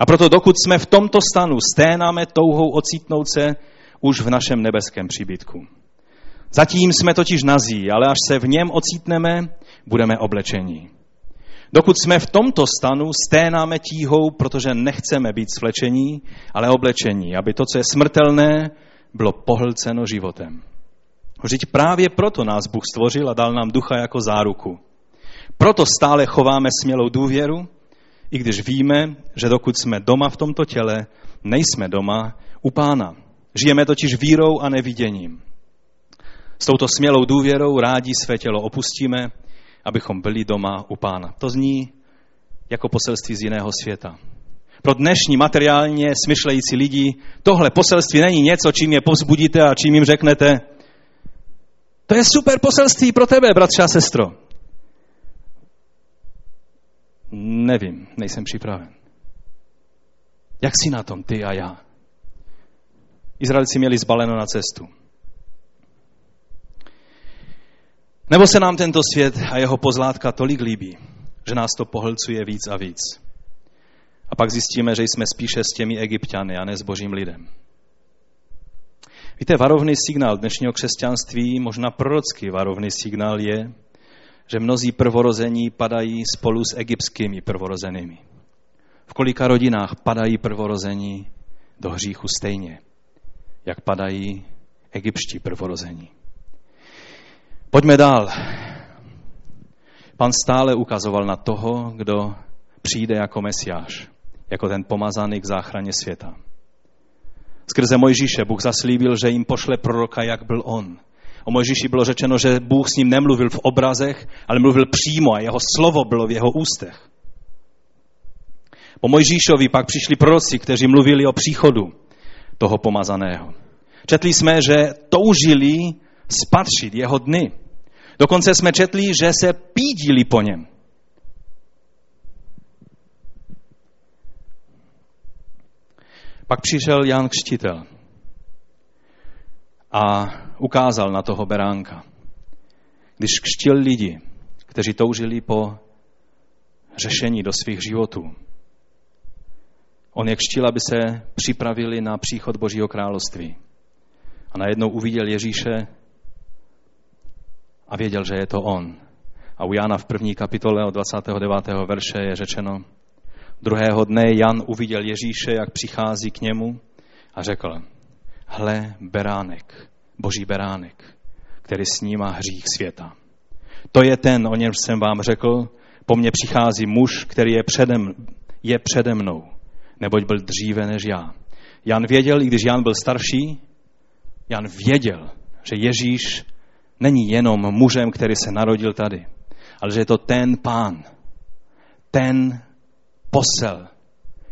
A proto dokud jsme v tomto stanu, sténáme touhou ocitnout se už v našem nebeském příbytku. Zatím jsme totiž nazí, ale až se v něm ocítneme, budeme oblečení. Dokud jsme v tomto stanu, sténáme tíhou, protože nechceme být svlečení, ale oblečení, aby to, co je smrtelné, bylo pohlceno životem. Vždyť právě proto nás Bůh stvořil a dal nám ducha jako záruku. Proto stále chováme smělou důvěru, i když víme, že dokud jsme doma v tomto těle, nejsme doma u pána. Žijeme totiž vírou a neviděním. S touto smělou důvěrou rádi své tělo opustíme, abychom byli doma u pána. To zní jako poselství z jiného světa. Pro dnešní materiálně smyšlející lidi tohle poselství není něco, čím je povzbudíte a čím jim řeknete. To je super poselství pro tebe, bratře a sestro. Nevím, nejsem připraven. Jak si na tom ty a já? Izraelci měli zbaleno na cestu. Nebo se nám tento svět a jeho pozlátka tolik líbí, že nás to pohlcuje víc a víc. A pak zjistíme, že jsme spíše s těmi egyptiany a ne s božím lidem. Víte, varovný signál dnešního křesťanství, možná prorocký varovný signál je, že mnozí prvorození padají spolu s egyptskými prvorozenými. V kolika rodinách padají prvorození do hříchu stejně. jak padají egyptští prvorození. Pojďme dál. Pan stále ukazoval na toho, kdo přijde jako mesiáš, jako ten pomazaný k záchraně světa. Skrze Mojžíše Bůh zaslíbil, že jim pošle proroka, jak byl on. O Mojžíši bylo řečeno, že Bůh s ním nemluvil v obrazech, ale mluvil přímo a jeho slovo bylo v jeho ústech. Po Mojžíšovi pak přišli proroci, kteří mluvili o příchodu toho pomazaného. Četli jsme, že toužili spatřit jeho dny. Dokonce jsme četli, že se pídili po něm. Pak přišel Jan Křtitel a ukázal na toho beránka. Když křtil lidi, kteří toužili po řešení do svých životů, on je křtil, aby se připravili na příchod Božího království. A najednou uviděl Ježíše a věděl, že je to on. A u Jana v první kapitole od 29. verše je řečeno, druhého dne Jan uviděl Ježíše, jak přichází k němu a řekl, hle beránek, boží beránek, který snímá hřích světa. To je ten, o něm jsem vám řekl, po mně přichází muž, který je, předem, je přede mnou, neboť byl dříve než já. Jan věděl, i když Jan byl starší, Jan věděl, že Ježíš není jenom mužem, který se narodil tady, ale že je to ten pán, ten posel,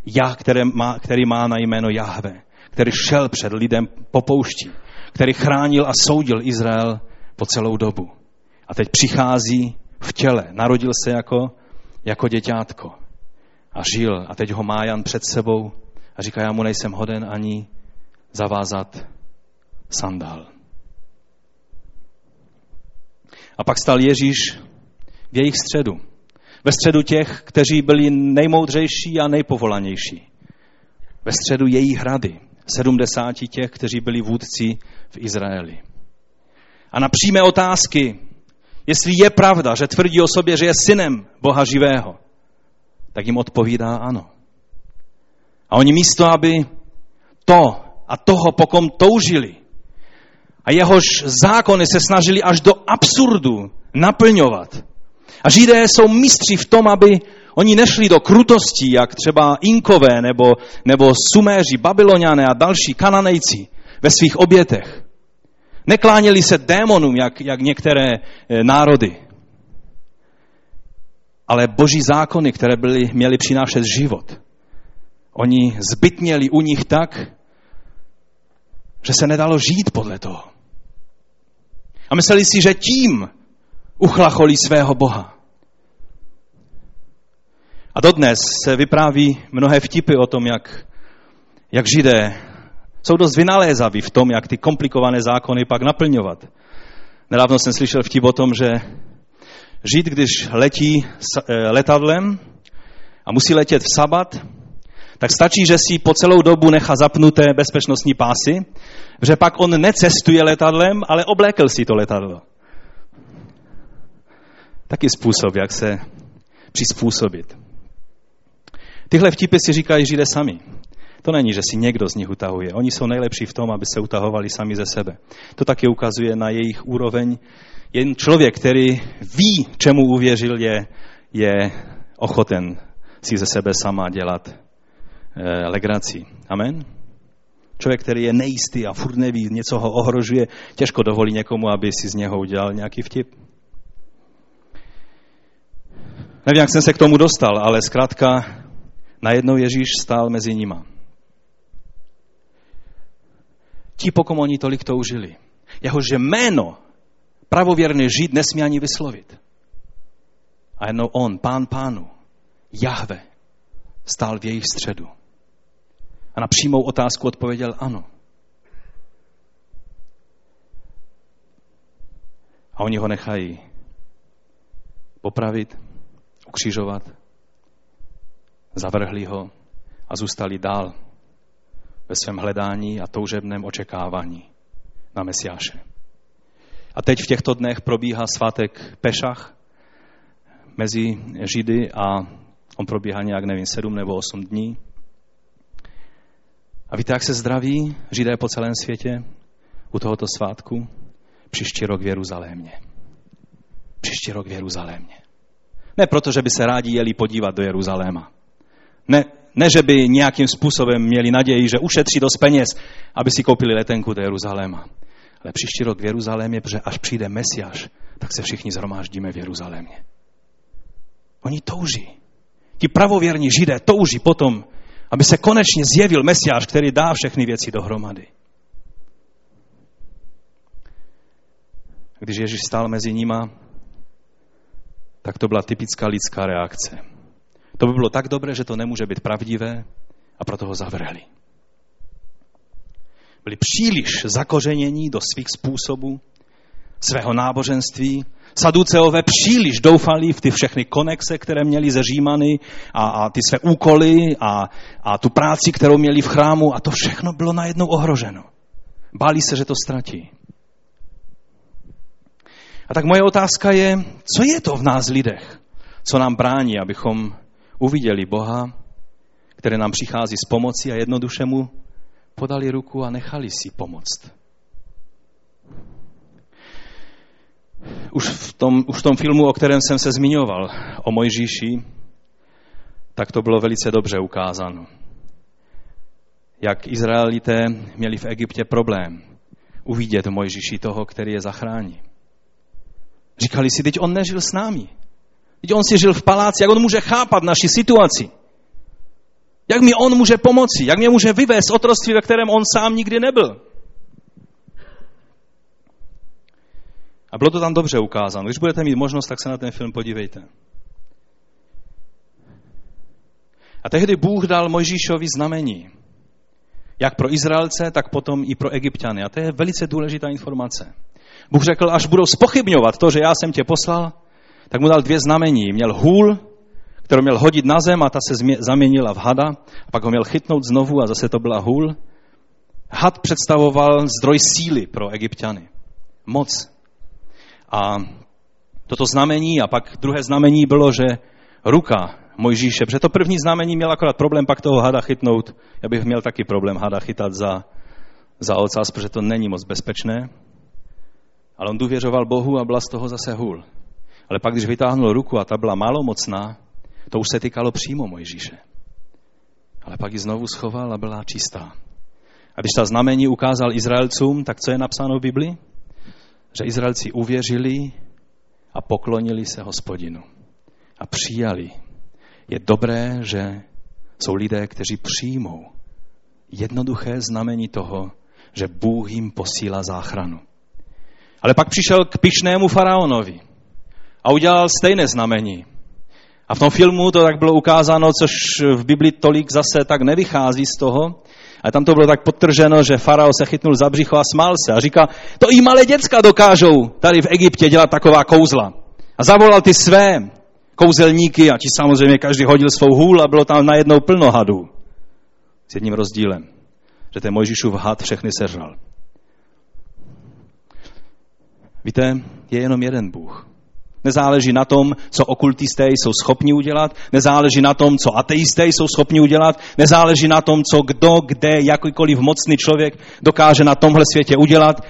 já, který má, který má na jméno Jahve, který šel před lidem po poušti, který chránil a soudil Izrael po celou dobu. A teď přichází v těle, narodil se jako, jako děťátko a žil. A teď ho má Jan před sebou a říká, já mu nejsem hoden ani zavázat sandál. A pak stal Ježíš v jejich středu. Ve středu těch, kteří byli nejmoudřejší a nejpovolanější. Ve středu jejich rady. Sedmdesáti těch, kteří byli vůdci v Izraeli. A na přímé otázky, jestli je pravda, že tvrdí o sobě, že je synem Boha živého, tak jim odpovídá ano. A oni místo, aby to a toho, po kom toužili, a jehož zákony se snažili až do absurdu naplňovat. A Židé jsou mistři v tom, aby oni nešli do krutostí, jak třeba Inkové nebo, nebo Suméři, Babyloniané a další Kananejci ve svých obětech. Nekláněli se démonům, jak, jak některé eh, národy. Ale boží zákony, které byly, měly přinášet život, oni zbytněli u nich tak, že se nedalo žít podle toho. A mysleli si, že tím uchlacholí svého Boha. A dodnes se vypráví mnohé vtipy o tom, jak, jak židé jsou dost vynalézaví v tom, jak ty komplikované zákony pak naplňovat. Nedávno jsem slyšel vtip o tom, že žid, když letí eh, letadlem a musí letět v sabat, tak stačí, že si po celou dobu nechá zapnuté bezpečnostní pásy, že pak on necestuje letadlem, ale oblékl si to letadlo. Taky způsob, jak se přizpůsobit. Tyhle vtipy si říkají židé sami. To není, že si někdo z nich utahuje. Oni jsou nejlepší v tom, aby se utahovali sami ze sebe. To taky ukazuje na jejich úroveň. Jen člověk, který ví, čemu uvěřil, je, je ochoten si ze sebe sama dělat Eh, legrací. Amen? Člověk, který je nejistý a furt neví, něco ho ohrožuje, těžko dovolí někomu, aby si z něho udělal nějaký vtip. Nevím, jak jsem se k tomu dostal, ale zkrátka najednou Ježíš stál mezi nima. Ti, po kom oni tolik toužili. Jehože jméno pravověrný žid nesmí ani vyslovit. A jednou on, pán pánu, Jahve, stál v jejich středu. A na přímou otázku odpověděl ano. A oni ho nechají popravit, ukřižovat, zavrhli ho a zůstali dál ve svém hledání a toužebném očekávání na Mesiáše. A teď v těchto dnech probíhá svátek Pešach mezi Židy a on probíhá nějak, nevím, sedm nebo osm dní. A víte, jak se zdraví židé po celém světě u tohoto svátku? Příští rok v Jeruzalémě. Příští rok v Jeruzalémě. Ne proto, že by se rádi jeli podívat do Jeruzaléma. Ne, ne, že by nějakým způsobem měli naději, že ušetří dost peněz, aby si koupili letenku do Jeruzaléma. Ale příští rok v Jeruzalémě, protože až přijde Mesiáš, tak se všichni zhromáždíme v Jeruzalémě. Oni touží. Ti pravověrní židé touží potom, aby se konečně zjevil Mesiáš, který dá všechny věci dohromady. Když Ježíš stál mezi nima, tak to byla typická lidská reakce. To by bylo tak dobré, že to nemůže být pravdivé a proto ho zavrhli. Byli příliš zakořenění do svých způsobů, svého náboženství. Saduceové příliš doufali v ty všechny konexe, které měli ze Římany a, a ty své úkoly a, a tu práci, kterou měli v chrámu a to všechno bylo najednou ohroženo. Báli se, že to ztratí. A tak moje otázka je, co je to v nás lidech, co nám brání, abychom uviděli Boha, který nám přichází s pomocí a jednoduše mu podali ruku a nechali si pomoct. Už v, tom, už v tom filmu, o kterém jsem se zmiňoval, o Mojžíši, tak to bylo velice dobře ukázáno. Jak Izraelité měli v Egyptě problém uvidět Mojžíši toho, který je zachrání. Říkali si, teď on nežil s námi. Teď on si žil v paláci, jak on může chápat naši situaci. Jak mi on může pomoci, jak mě může vyvést otroství, ve kterém on sám nikdy nebyl. A bylo to tam dobře ukázáno. Když budete mít možnost, tak se na ten film podívejte. A tehdy Bůh dal Mojžíšovi znamení. Jak pro Izraelce, tak potom i pro Egyptiany. A to je velice důležitá informace. Bůh řekl, až budou spochybňovat to, že já jsem tě poslal, tak mu dal dvě znamení. Měl hůl, kterou měl hodit na zem a ta se zaměnila v hada, a pak ho měl chytnout znovu a zase to byla hůl. Had představoval zdroj síly pro egyptiany. Moc. A toto znamení a pak druhé znamení bylo, že ruka Mojžíše, protože to první znamení měl akorát problém pak toho hada chytnout. Já bych měl taky problém hada chytat za, za ocas, protože to není moc bezpečné. Ale on důvěřoval Bohu a byla z toho zase hůl. Ale pak, když vytáhnul ruku a ta byla málo mocná, to už se týkalo přímo Mojžíše. Ale pak ji znovu schoval a byla čistá. A když ta znamení ukázal Izraelcům, tak co je napsáno v Biblii? Že Izraelci uvěřili a poklonili se hospodinu. A přijali. Je dobré, že jsou lidé, kteří přijmou jednoduché znamení toho, že Bůh jim posílá záchranu. Ale pak přišel k pišnému faraonovi a udělal stejné znamení. A v tom filmu to tak bylo ukázáno, což v Bibli tolik zase tak nevychází z toho, ale tam to bylo tak podtrženo, že farao se chytnul za břicho a smál se a říká, to i malé děcka dokážou tady v Egyptě dělat taková kouzla. A zavolal ty své kouzelníky a ti samozřejmě každý hodil svou hůl a bylo tam najednou plno hadů. S jedním rozdílem, že ten Mojžíšův had všechny sežral. Víte, je jenom jeden Bůh. Nezáleží na tom, co okultisté jsou schopni udělat, nezáleží na tom, co ateisté jsou schopni udělat, nezáleží na tom, co kdo, kde, jakýkoliv mocný člověk dokáže na tomhle světě udělat.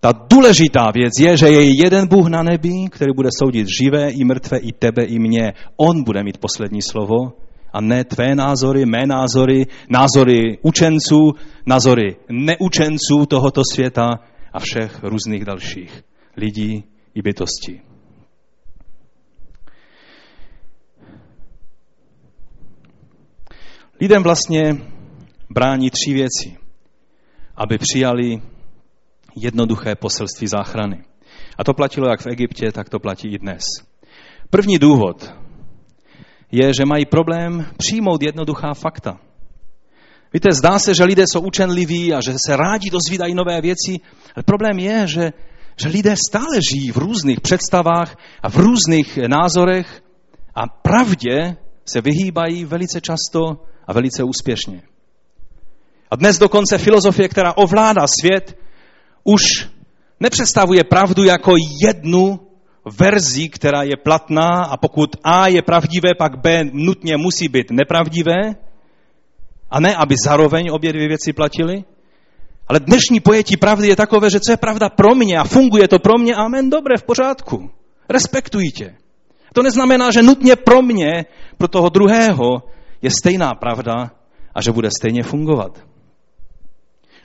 Ta důležitá věc je, že je jeden Bůh na nebi, který bude soudit živé i mrtvé, i tebe, i mě. On bude mít poslední slovo a ne tvé názory, mé názory, názory učenců, názory neučenců tohoto světa a všech různých dalších lidí i bytostí. Lidem vlastně brání tři věci, aby přijali jednoduché poselství záchrany. A to platilo jak v Egyptě, tak to platí i dnes. První důvod je, že mají problém přijmout jednoduchá fakta. Víte, zdá se, že lidé jsou učenliví a že se rádi dozvídají nové věci, ale problém je, že, že lidé stále žijí v různých představách a v různých názorech a pravdě se vyhýbají velice často a velice úspěšně. A dnes dokonce filozofie, která ovládá svět, už nepředstavuje pravdu jako jednu verzi, která je platná a pokud A je pravdivé, pak B nutně musí být nepravdivé, A ne, aby zároveň obě dvě věci platily. Ale dnešní pojetí pravdy je takové, že co je pravda pro mě a funguje to pro mě, amen, dobré, v pořádku. Respektuji tě. To neznamená, že nutně pro mě, pro toho druhého, je stejná pravda a že bude stejně fungovat.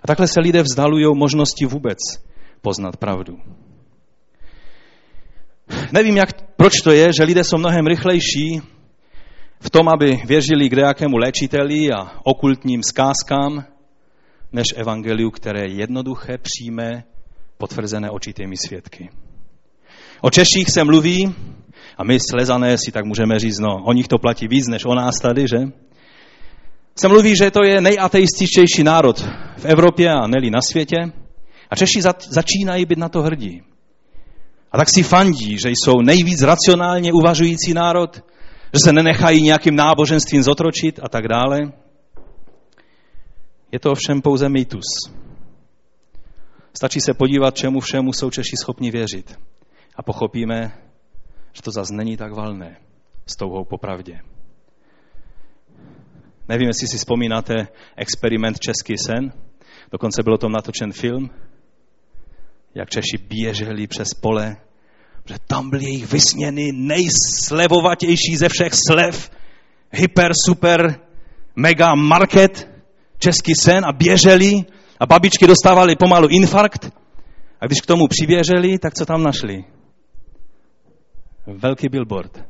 A takhle se lidé vzdalují možnosti vůbec poznat pravdu. Nevím, jak, proč to je, že lidé jsou mnohem rychlejší v tom, aby věřili k jakému léčiteli a okultním zkázkám, než evangeliu, které je jednoduché, přímé, potvrzené očitými svědky. O Češích se mluví, a my slezané si tak můžeme říct, no, o nich to platí víc než o nás tady, že? Se mluví, že to je nejateističtější národ v Evropě a neli na světě. A Češi začínají být na to hrdí. A tak si fandí, že jsou nejvíc racionálně uvažující národ, že se nenechají nějakým náboženstvím zotročit a tak dále. Je to ovšem pouze mýtus. Stačí se podívat, čemu všemu jsou Češi schopni věřit. A pochopíme, že to zase není tak valné s touhou popravdě. Nevím, jestli si vzpomínáte experiment Český sen. Dokonce byl o tom natočen film, jak Češi běželi přes pole, že tam byl jejich vysněný nejslevovatější ze všech slev, hyper, super, mega market, český sen a běželi a babičky dostávali pomalu infarkt. A když k tomu přiběželi, tak co tam našli? Velký billboard.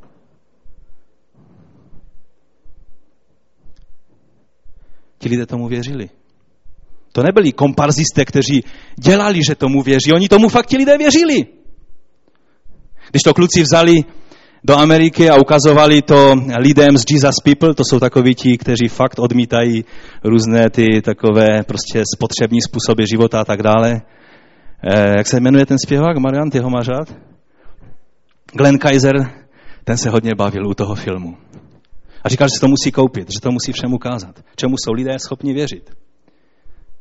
Ti lidé tomu věřili. To nebyli komparzisté, kteří dělali, že tomu věří. Oni tomu fakt ti lidé věřili. Když to kluci vzali do Ameriky a ukazovali to lidem z Jesus People, to jsou takoví ti, kteří fakt odmítají různé ty takové prostě spotřební způsoby života a tak dále. Eh, jak se jmenuje ten zpěvák? Marian, ty ho máš rád? Glenn Kaiser, ten se hodně bavil u toho filmu. A říkal, že se to musí koupit, že to musí všem ukázat. Čemu jsou lidé schopni věřit.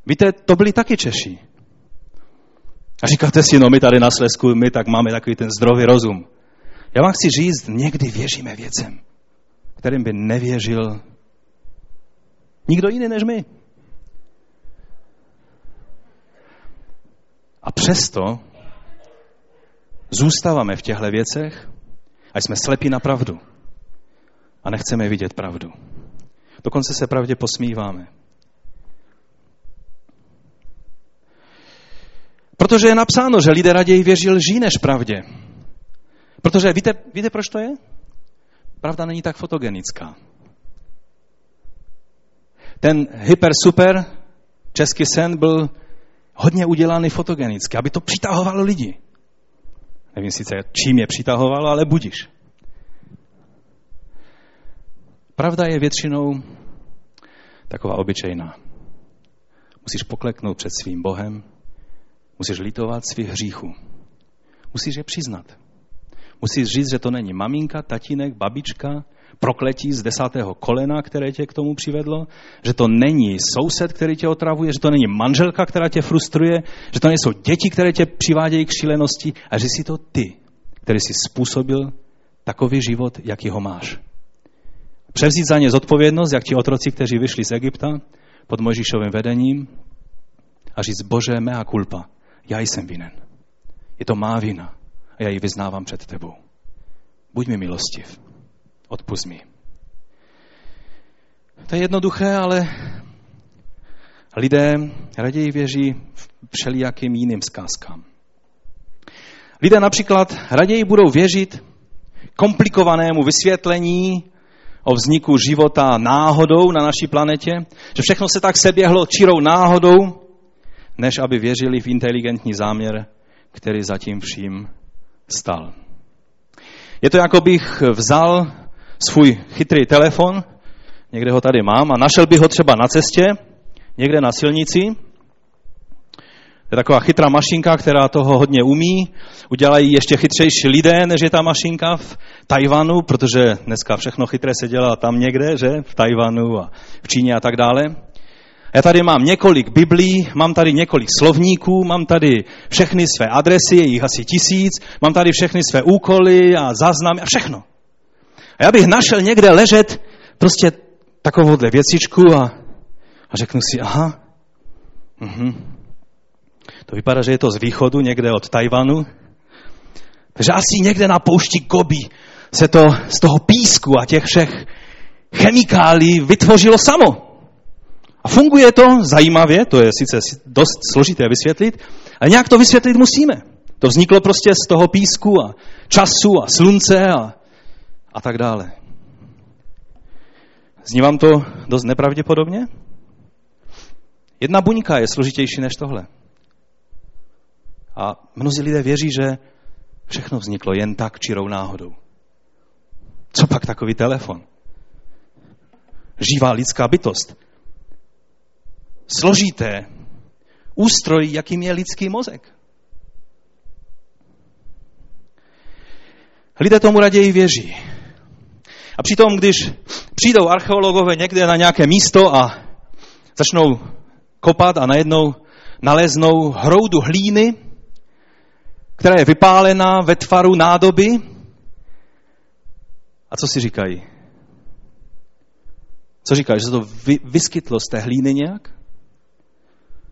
Víte, to byli taky Češi. A říkáte si, no my tady na Slesku, my tak máme takový ten zdrový rozum. Já vám chci říct, někdy věříme věcem, kterým by nevěřil nikdo jiný než my. A přesto zůstáváme v těchto věcech a jsme slepí na pravdu. A nechceme vidět pravdu. Dokonce se pravdě posmíváme. Protože je napsáno, že lidé raději věří lží než pravdě. Protože víte, víte, proč to je? Pravda není tak fotogenická. Ten hyper super český sen byl hodně udělaný fotogenicky, aby to přitahovalo lidi. Nevím sice, čím je přitahovalo, ale budíš. Pravda je většinou taková obyčejná. Musíš pokleknout před svým Bohem, musíš litovat svých hříchů. Musíš je přiznat. Musíš říct, že to není maminka, tatínek, babička, prokletí z desátého kolena, které tě k tomu přivedlo, že to není soused, který tě otravuje, že to není manželka, která tě frustruje, že to nejsou děti, které tě přivádějí k šílenosti a že jsi to ty, který jsi způsobil takový život, jaký ho máš. Převzít za ně zodpovědnost, jak ti otroci, kteří vyšli z Egypta pod Mojžíšovým vedením a říct, bože, mea culpa, já jsem vinen. Je to má vina a já ji vyznávám před tebou. Buď mi milostiv. Odpust mi. To je jednoduché, ale lidé raději věří v všelijakým jiným zkázkám. Lidé například raději budou věřit komplikovanému vysvětlení o vzniku života náhodou na naší planetě, že všechno se tak seběhlo čirou náhodou, než aby věřili v inteligentní záměr, který zatím vším stal. Je to jako bych vzal svůj chytrý telefon, někde ho tady mám, a našel bych ho třeba na cestě, někde na silnici. Je taková chytrá mašinka, která toho hodně umí. Udělají ještě chytřejší lidé, než je ta mašinka v Tajvanu, protože dneska všechno chytré se dělá tam někde, že? V Tajvanu a v Číně a tak dále. Já tady mám několik biblí, mám tady několik slovníků, mám tady všechny své adresy, je jich asi tisíc, mám tady všechny své úkoly a záznamy a všechno. A já bych našel někde ležet prostě takovouhle věcičku a A řeknu si, aha, mhm. to vypadá, že je to z východu, někde od Tajvanu. Takže asi někde na poušti Gobi se to z toho písku a těch všech chemikálí vytvořilo samo. A funguje to zajímavě, to je sice dost složité vysvětlit, ale nějak to vysvětlit musíme. To vzniklo prostě z toho písku a času a slunce a, a tak dále. Zní vám to dost nepravděpodobně? Jedna buňka je složitější než tohle. A mnozí lidé věří, že všechno vzniklo jen tak čirou náhodou. Co pak takový telefon? Živá lidská bytost. Složité ústroj, jakým je lidský mozek. Lidé tomu raději věří. A přitom, když přijdou archeologové někde na nějaké místo a začnou kopat a najednou naleznou hroudu hlíny, která je vypálená ve tvaru nádoby. A co si říkají? Co říkají? Že se to vy, vyskytlo z té hlíny nějak?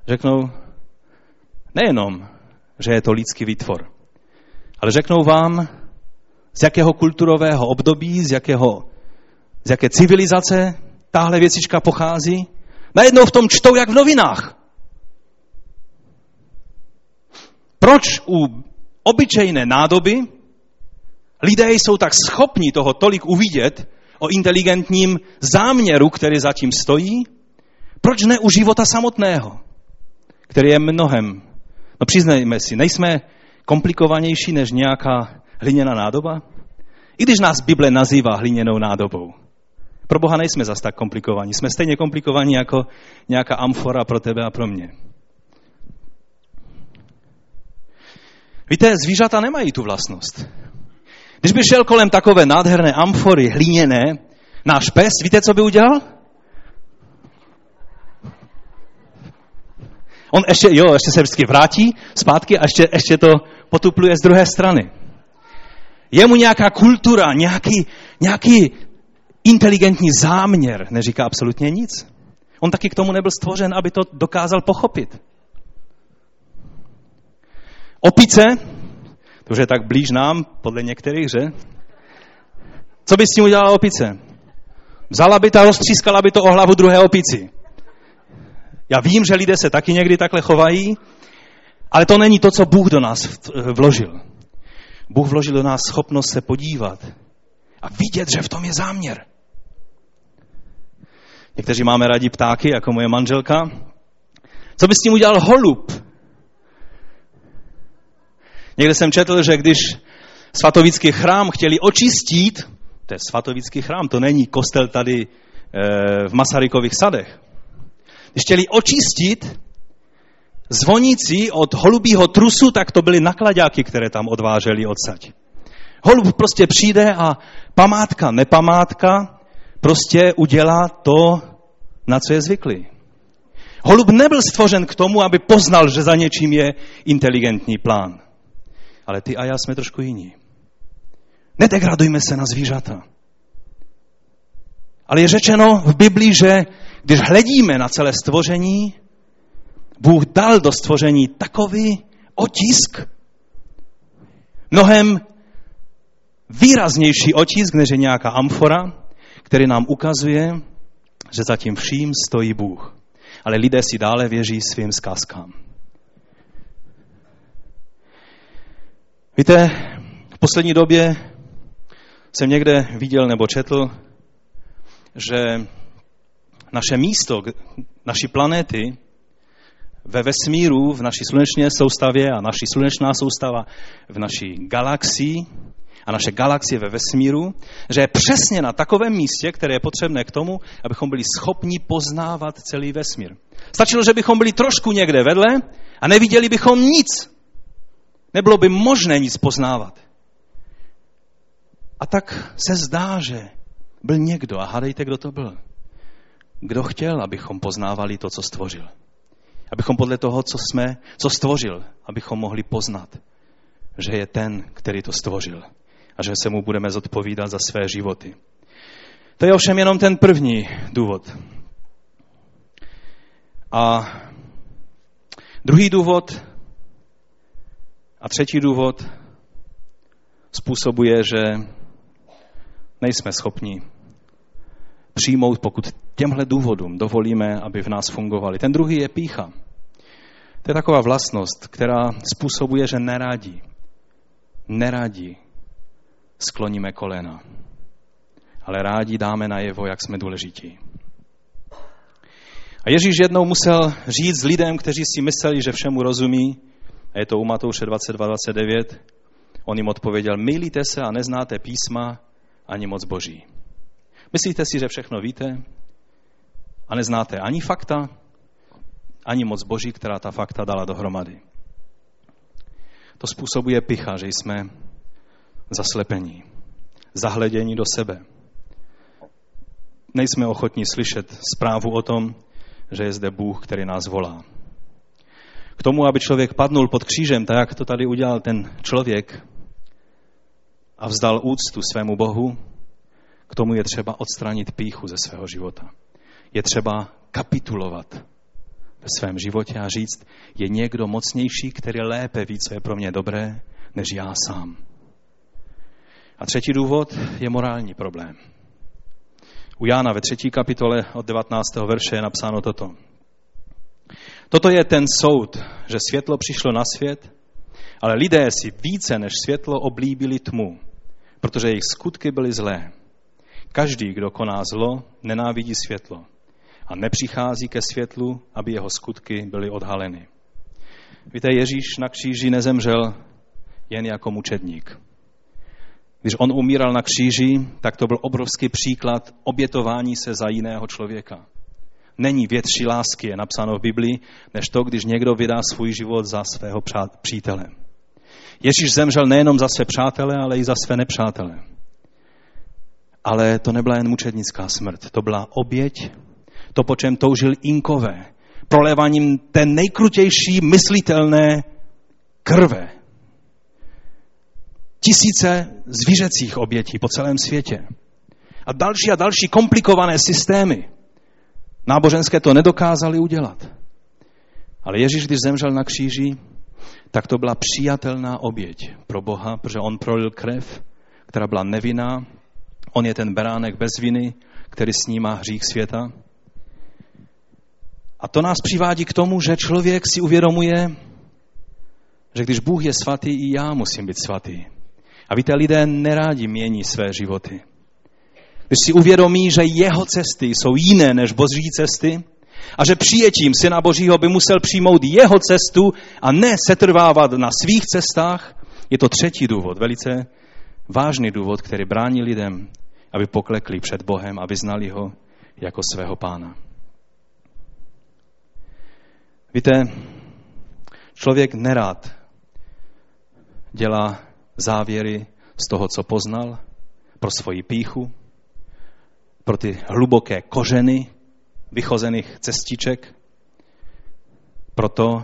Řeknou, nejenom, že je to lidský výtvor, ale řeknou vám, z jakého kulturového období, z, jakého, z jaké civilizace tahle věcička pochází. Najednou v tom čtou jak v novinách. Proč u obyčejné nádoby lidé jsou tak schopni toho tolik uvidět o inteligentním záměru, který zatím stojí? Proč ne u života samotného, který je mnohem, no přiznejme si, nejsme komplikovanější než nějaká hliněná nádoba? I když nás Bible nazývá hliněnou nádobou. Pro Boha nejsme zas tak komplikovaní. Jsme stejně komplikovaní jako nějaká amfora pro tebe a pro mě. Víte, zvířata nemají tu vlastnost. Když by šel kolem takové nádherné amfory, hliněné, náš pes, víte, co by udělal? On ještě, jo, ještě se vždycky vrátí zpátky a ještě, ještě to potupluje z druhé strany. Je mu nějaká kultura, nějaký, nějaký inteligentní záměr, neříká absolutně nic. On taky k tomu nebyl stvořen, aby to dokázal pochopit. Opice, to už je tak blíž nám, podle některých, že? Co by s tím udělala opice? Vzala by to a roztřískala by to o hlavu druhé opici. Já vím, že lidé se taky někdy takhle chovají, ale to není to, co Bůh do nás vložil. Bůh vložil do nás schopnost se podívat a vidět, že v tom je záměr. Někteří máme rádi ptáky, jako moje manželka. Co by s tím udělal holub? Někde jsem četl, že když svatovický chrám chtěli očistit, to je svatovický chrám, to není kostel tady e, v Masarykových sadech. Když chtěli očistit zvonící od holubího trusu, tak to byly nakladáky, které tam odváželi odsaď. Holub prostě přijde a památka, nepamátka, prostě udělá to, na co je zvyklý. Holub nebyl stvořen k tomu, aby poznal, že za něčím je inteligentní plán. Ale ty a já jsme trošku jiní. Nedegradujme se na zvířata. Ale je řečeno v Biblii, že když hledíme na celé stvoření, Bůh dal do stvoření takový otisk, mnohem výraznější otisk, než je nějaká amfora, který nám ukazuje, že za tím vším stojí Bůh. Ale lidé si dále věří svým zkazkám. Víte, v poslední době jsem někde viděl nebo četl, že naše místo, naší planety, ve vesmíru, v naší sluneční soustavě a naší slunečná soustava v naší galaxii a naše galaxie ve vesmíru, že je přesně na takovém místě, které je potřebné k tomu, abychom byli schopni poznávat celý vesmír. Stačilo, že bychom byli trošku někde vedle a neviděli bychom nic. Nebylo by možné nic poznávat. A tak se zdá, že byl někdo, a hádejte, kdo to byl. Kdo chtěl, abychom poznávali to, co stvořil. Abychom podle toho, co jsme, co stvořil, abychom mohli poznat, že je ten, který to stvořil a že se mu budeme zodpovídat za své životy. To je ovšem jenom ten první důvod. A druhý důvod a třetí důvod způsobuje, že nejsme schopni přijmout, pokud těmhle důvodům dovolíme, aby v nás fungovali. Ten druhý je pícha. To je taková vlastnost, která způsobuje, že nerádi, nerádi skloníme kolena, ale rádi dáme najevo, jak jsme důležití. A Ježíš jednou musel říct lidem, kteří si mysleli, že všemu rozumí, a je to u Matouše 22.29, on jim odpověděl, milíte se a neznáte písma ani moc boží. Myslíte si, že všechno víte a neznáte ani fakta, ani moc boží, která ta fakta dala dohromady. To způsobuje picha, že jsme zaslepení, zahledění do sebe. Nejsme ochotní slyšet zprávu o tom, že je zde Bůh, který nás volá. K tomu, aby člověk padnul pod křížem, tak jak to tady udělal ten člověk a vzdal úctu svému Bohu, k tomu je třeba odstranit píchu ze svého života. Je třeba kapitulovat ve svém životě a říct, je někdo mocnější, který lépe ví, co je pro mě dobré, než já sám. A třetí důvod je morální problém. U Jána ve třetí kapitole od 19. verše je napsáno toto. Toto je ten soud, že světlo přišlo na svět, ale lidé si více než světlo oblíbili tmu, protože jejich skutky byly zlé. Každý, kdo koná zlo, nenávidí světlo a nepřichází ke světlu, aby jeho skutky byly odhaleny. Víte, Ježíš na kříži nezemřel jen jako mučedník. Když on umíral na kříži, tak to byl obrovský příklad obětování se za jiného člověka. Není větší lásky, je napsáno v Biblii, než to, když někdo vydá svůj život za svého přítele. Ježíš zemřel nejenom za své přátele, ale i za své nepřátele. Ale to nebyla jen mučednická smrt, to byla oběť, to, po čem toužil Inkové, proléváním té nejkrutější myslitelné krve. Tisíce zvířecích obětí po celém světě. A další a další komplikované systémy. Náboženské to nedokázali udělat. Ale Ježíš, když zemřel na kříži, tak to byla přijatelná oběť pro Boha, protože on prolil krev, která byla nevinná. On je ten beránek bez viny, který snímá hřích světa. A to nás přivádí k tomu, že člověk si uvědomuje, že když Bůh je svatý, i já musím být svatý. A víte, lidé nerádi mění své životy. Když si uvědomí, že jeho cesty jsou jiné než boží cesty a že přijetím Syna Božího by musel přijmout jeho cestu a ne setrvávat na svých cestách, je to třetí důvod, velice vážný důvod, který brání lidem, aby poklekli před Bohem a vyznali ho jako svého pána. Víte, člověk nerád dělá závěry z toho, co poznal, pro svoji píchu, pro ty hluboké kořeny vychozených cestiček, proto,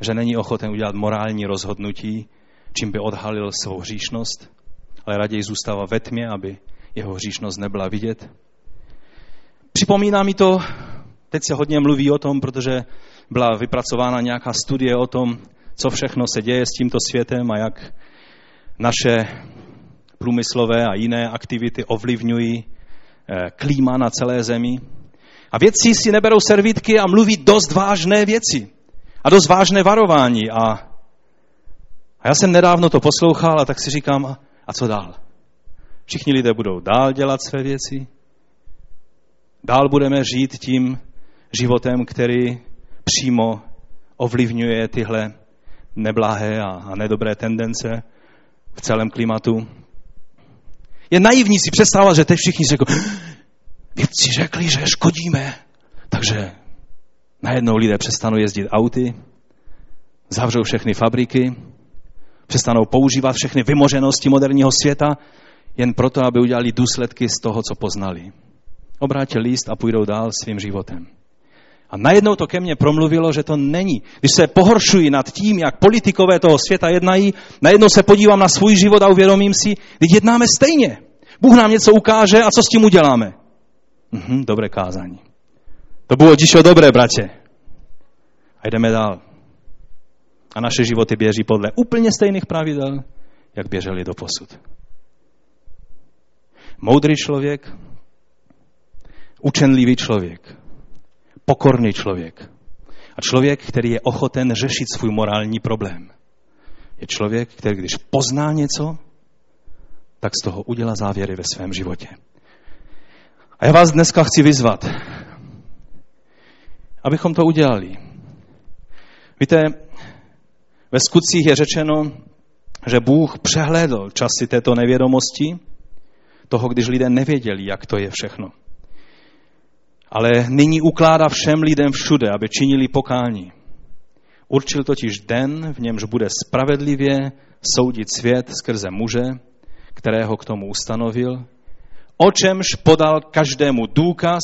že není ochoten udělat morální rozhodnutí, čím by odhalil svou hříšnost, ale raději zůstává ve tmě, aby jeho hříšnost nebyla vidět. Připomíná mi to, teď se hodně mluví o tom, protože byla vypracována nějaká studie o tom, co všechno se děje s tímto světem a jak naše průmyslové a jiné aktivity ovlivňují eh, klíma na celé zemi. A vědci si neberou servítky a mluví dost vážné věci. A dost vážné varování. A, a já jsem nedávno to poslouchal a tak si říkám, a co dál? Všichni lidé budou dál dělat své věci? Dál budeme žít tím životem, který přímo ovlivňuje tyhle neblahé a, nedobré tendence v celém klimatu. Je naivní si představovat, že teď všichni řekl, vědci řekli, že škodíme, takže najednou lidé přestanou jezdit auty, zavřou všechny fabriky, přestanou používat všechny vymoženosti moderního světa, jen proto, aby udělali důsledky z toho, co poznali. Obrátili list a půjdou dál svým životem. A najednou to ke mně promluvilo, že to není. Když se pohoršuji nad tím, jak politikové toho světa jednají, najednou se podívám na svůj život a uvědomím si, když jednáme stejně. Bůh nám něco ukáže a co s tím uděláme? Mhm, dobré kázání. To bylo tišo dobré, bratě. A jdeme dál. A naše životy běží podle úplně stejných pravidel, jak běželi do posud. Moudrý člověk, učenlivý člověk, pokorný člověk a člověk, který je ochoten řešit svůj morální problém. Je člověk, který když pozná něco, tak z toho udělá závěry ve svém životě. A já vás dneska chci vyzvat, abychom to udělali. Víte, ve skutcích je řečeno, že Bůh přehlédl časy této nevědomosti, toho, když lidé nevěděli, jak to je všechno. Ale nyní ukládá všem lidem všude, aby činili pokání. Určil totiž den, v němž bude spravedlivě soudit svět skrze muže, kterého k tomu ustanovil, o čemž podal každému důkaz,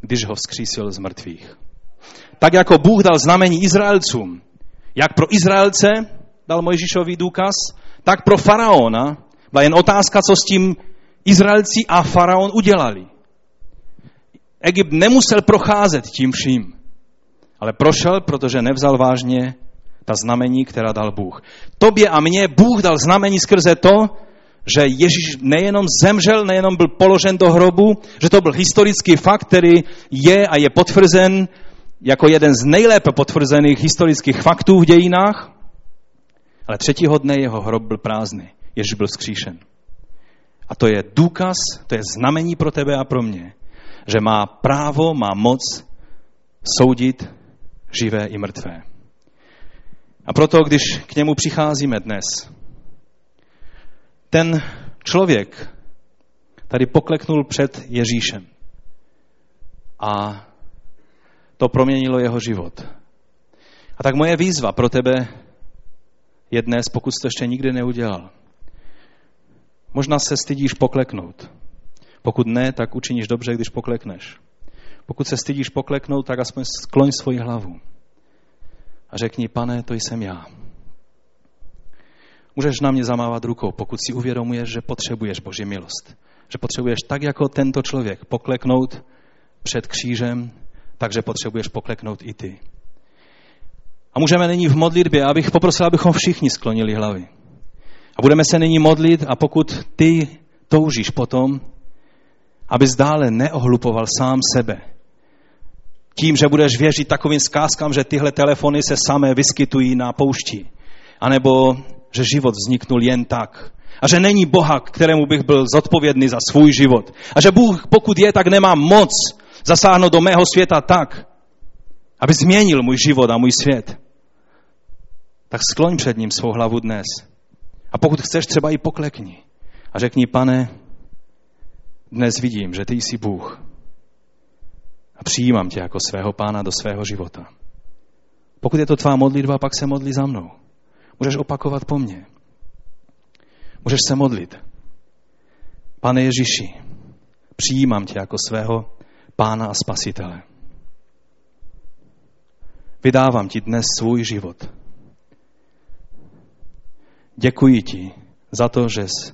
když ho vzkřísil z mrtvých. Tak jako Bůh dal znamení Izraelcům, jak pro Izraelce dal Mojžíšový důkaz, tak pro faraona byla jen otázka, co s tím Izraelci a faraon udělali. Egypt nemusel procházet tím vším, ale prošel, protože nevzal vážně ta znamení, která dal Bůh. Tobě a mně Bůh dal znamení skrze to, že Ježíš nejenom zemřel, nejenom byl položen do hrobu, že to byl historický fakt, který je a je potvrzen jako jeden z nejlépe potvrzených historických faktů v dějinách, ale třetího dne jeho hrob byl prázdný. Ježíš byl skříšen. A to je důkaz, to je znamení pro tebe a pro mě, že má právo, má moc soudit živé i mrtvé. A proto, když k němu přicházíme dnes, ten člověk tady pokleknul před Ježíšem a to proměnilo jeho život. A tak moje výzva pro tebe je dnes, pokud jsi to ještě nikdy neudělal. Možná se stydíš pokleknout. Pokud ne, tak učiníš dobře, když poklekneš. Pokud se stydíš pokleknout, tak aspoň skloň svoji hlavu. A řekni, pane, to jsem já. Můžeš na mě zamávat rukou, pokud si uvědomuješ, že potřebuješ Boží milost. Že potřebuješ tak jako tento člověk pokleknout před křížem, takže potřebuješ pokleknout i ty. A můžeme nyní v modlitbě, abych poprosil, abychom všichni sklonili hlavy. A budeme se nyní modlit a pokud ty toužíš potom, abys dále neohlupoval sám sebe, tím, že budeš věřit takovým zkázkám, že tyhle telefony se samé vyskytují na poušti, anebo že život vzniknul jen tak, a že není Boha, kterému bych byl zodpovědný za svůj život. A že Bůh, pokud je, tak nemá moc zasáhnout do mého světa tak, aby změnil můj život a můj svět. Tak skloň před ním svou hlavu dnes. A pokud chceš, třeba i poklekni. A řekni, pane, dnes vidím, že ty jsi Bůh. A přijímám tě jako svého pána do svého života. Pokud je to tvá modlitba, pak se modli za mnou. Můžeš opakovat po mně. Můžeš se modlit. Pane Ježíši, přijímám tě jako svého pána a spasitele. Vydávám ti dnes svůj život. Děkuji ti za to, že jsi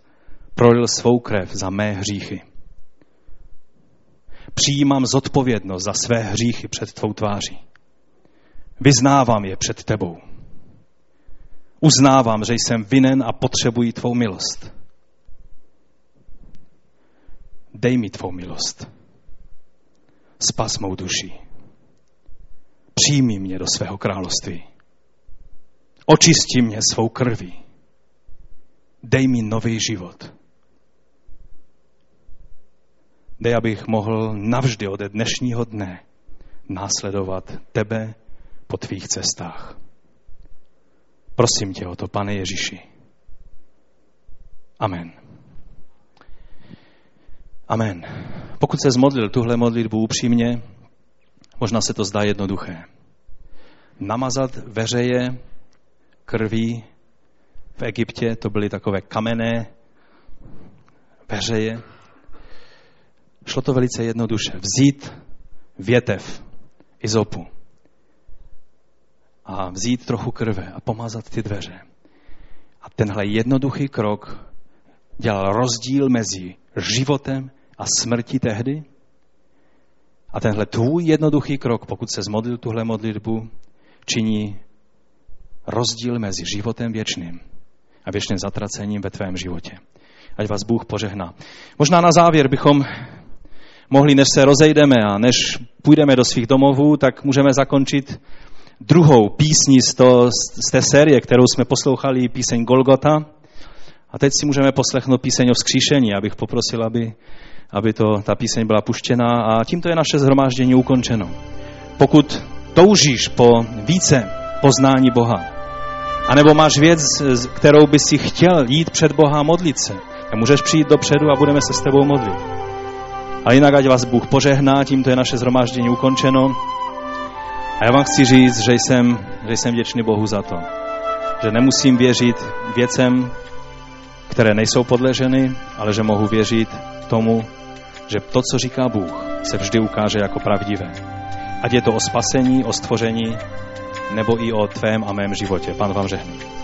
prolil svou krev za mé hříchy. Přijímám zodpovědnost za své hříchy před tvou tváří. Vyznávám je před tebou. Uznávám, že jsem vinen a potřebuji tvou milost. Dej mi tvou milost. Spas mou duši. Přijmi mě do svého království. Očisti mě svou krví. Dej mi nový život. Dej, abych mohl navždy ode dnešního dne následovat tebe po tvých cestách. Prosím tě o to, pane Ježíši. Amen. Amen. Pokud se zmodlil tuhle modlitbu upřímně, možná se to zdá jednoduché. Namazat veřeje krví v Egyptě, to byly takové kamenné veřeje. Šlo to velice jednoduše. Vzít větev izopu a vzít trochu krve a pomazat ty dveře. A tenhle jednoduchý krok dělal rozdíl mezi životem a smrtí tehdy. A tenhle tvůj jednoduchý krok, pokud se zmodlil tuhle modlitbu, činí rozdíl mezi životem věčným a věčným zatracením ve tvém životě. Ať vás Bůh požehná. Možná na závěr bychom mohli, než se rozejdeme a než půjdeme do svých domovů, tak můžeme zakončit druhou písní z, to, z té série, kterou jsme poslouchali, píseň Golgota. A teď si můžeme poslechnout píseň o vzkříšení. Abych poprosil, aby, aby to, ta píseň byla puštěná. A tímto je naše zhromáždění ukončeno. Pokud toužíš po více poznání Boha, anebo máš věc, kterou by si chtěl jít před Boha a modlit se, tak můžeš přijít dopředu a budeme se s tebou modlit. A jinak, ať vás Bůh požehná, tímto je naše zhromáždění ukončeno. A já vám chci říct, že jsem, že jsem vděčný Bohu za to, že nemusím věřit věcem, které nejsou podleženy, ale že mohu věřit tomu, že to, co říká Bůh, se vždy ukáže jako pravdivé. Ať je to o spasení, o stvoření, nebo i o tvém a mém životě. Pan vám žehný.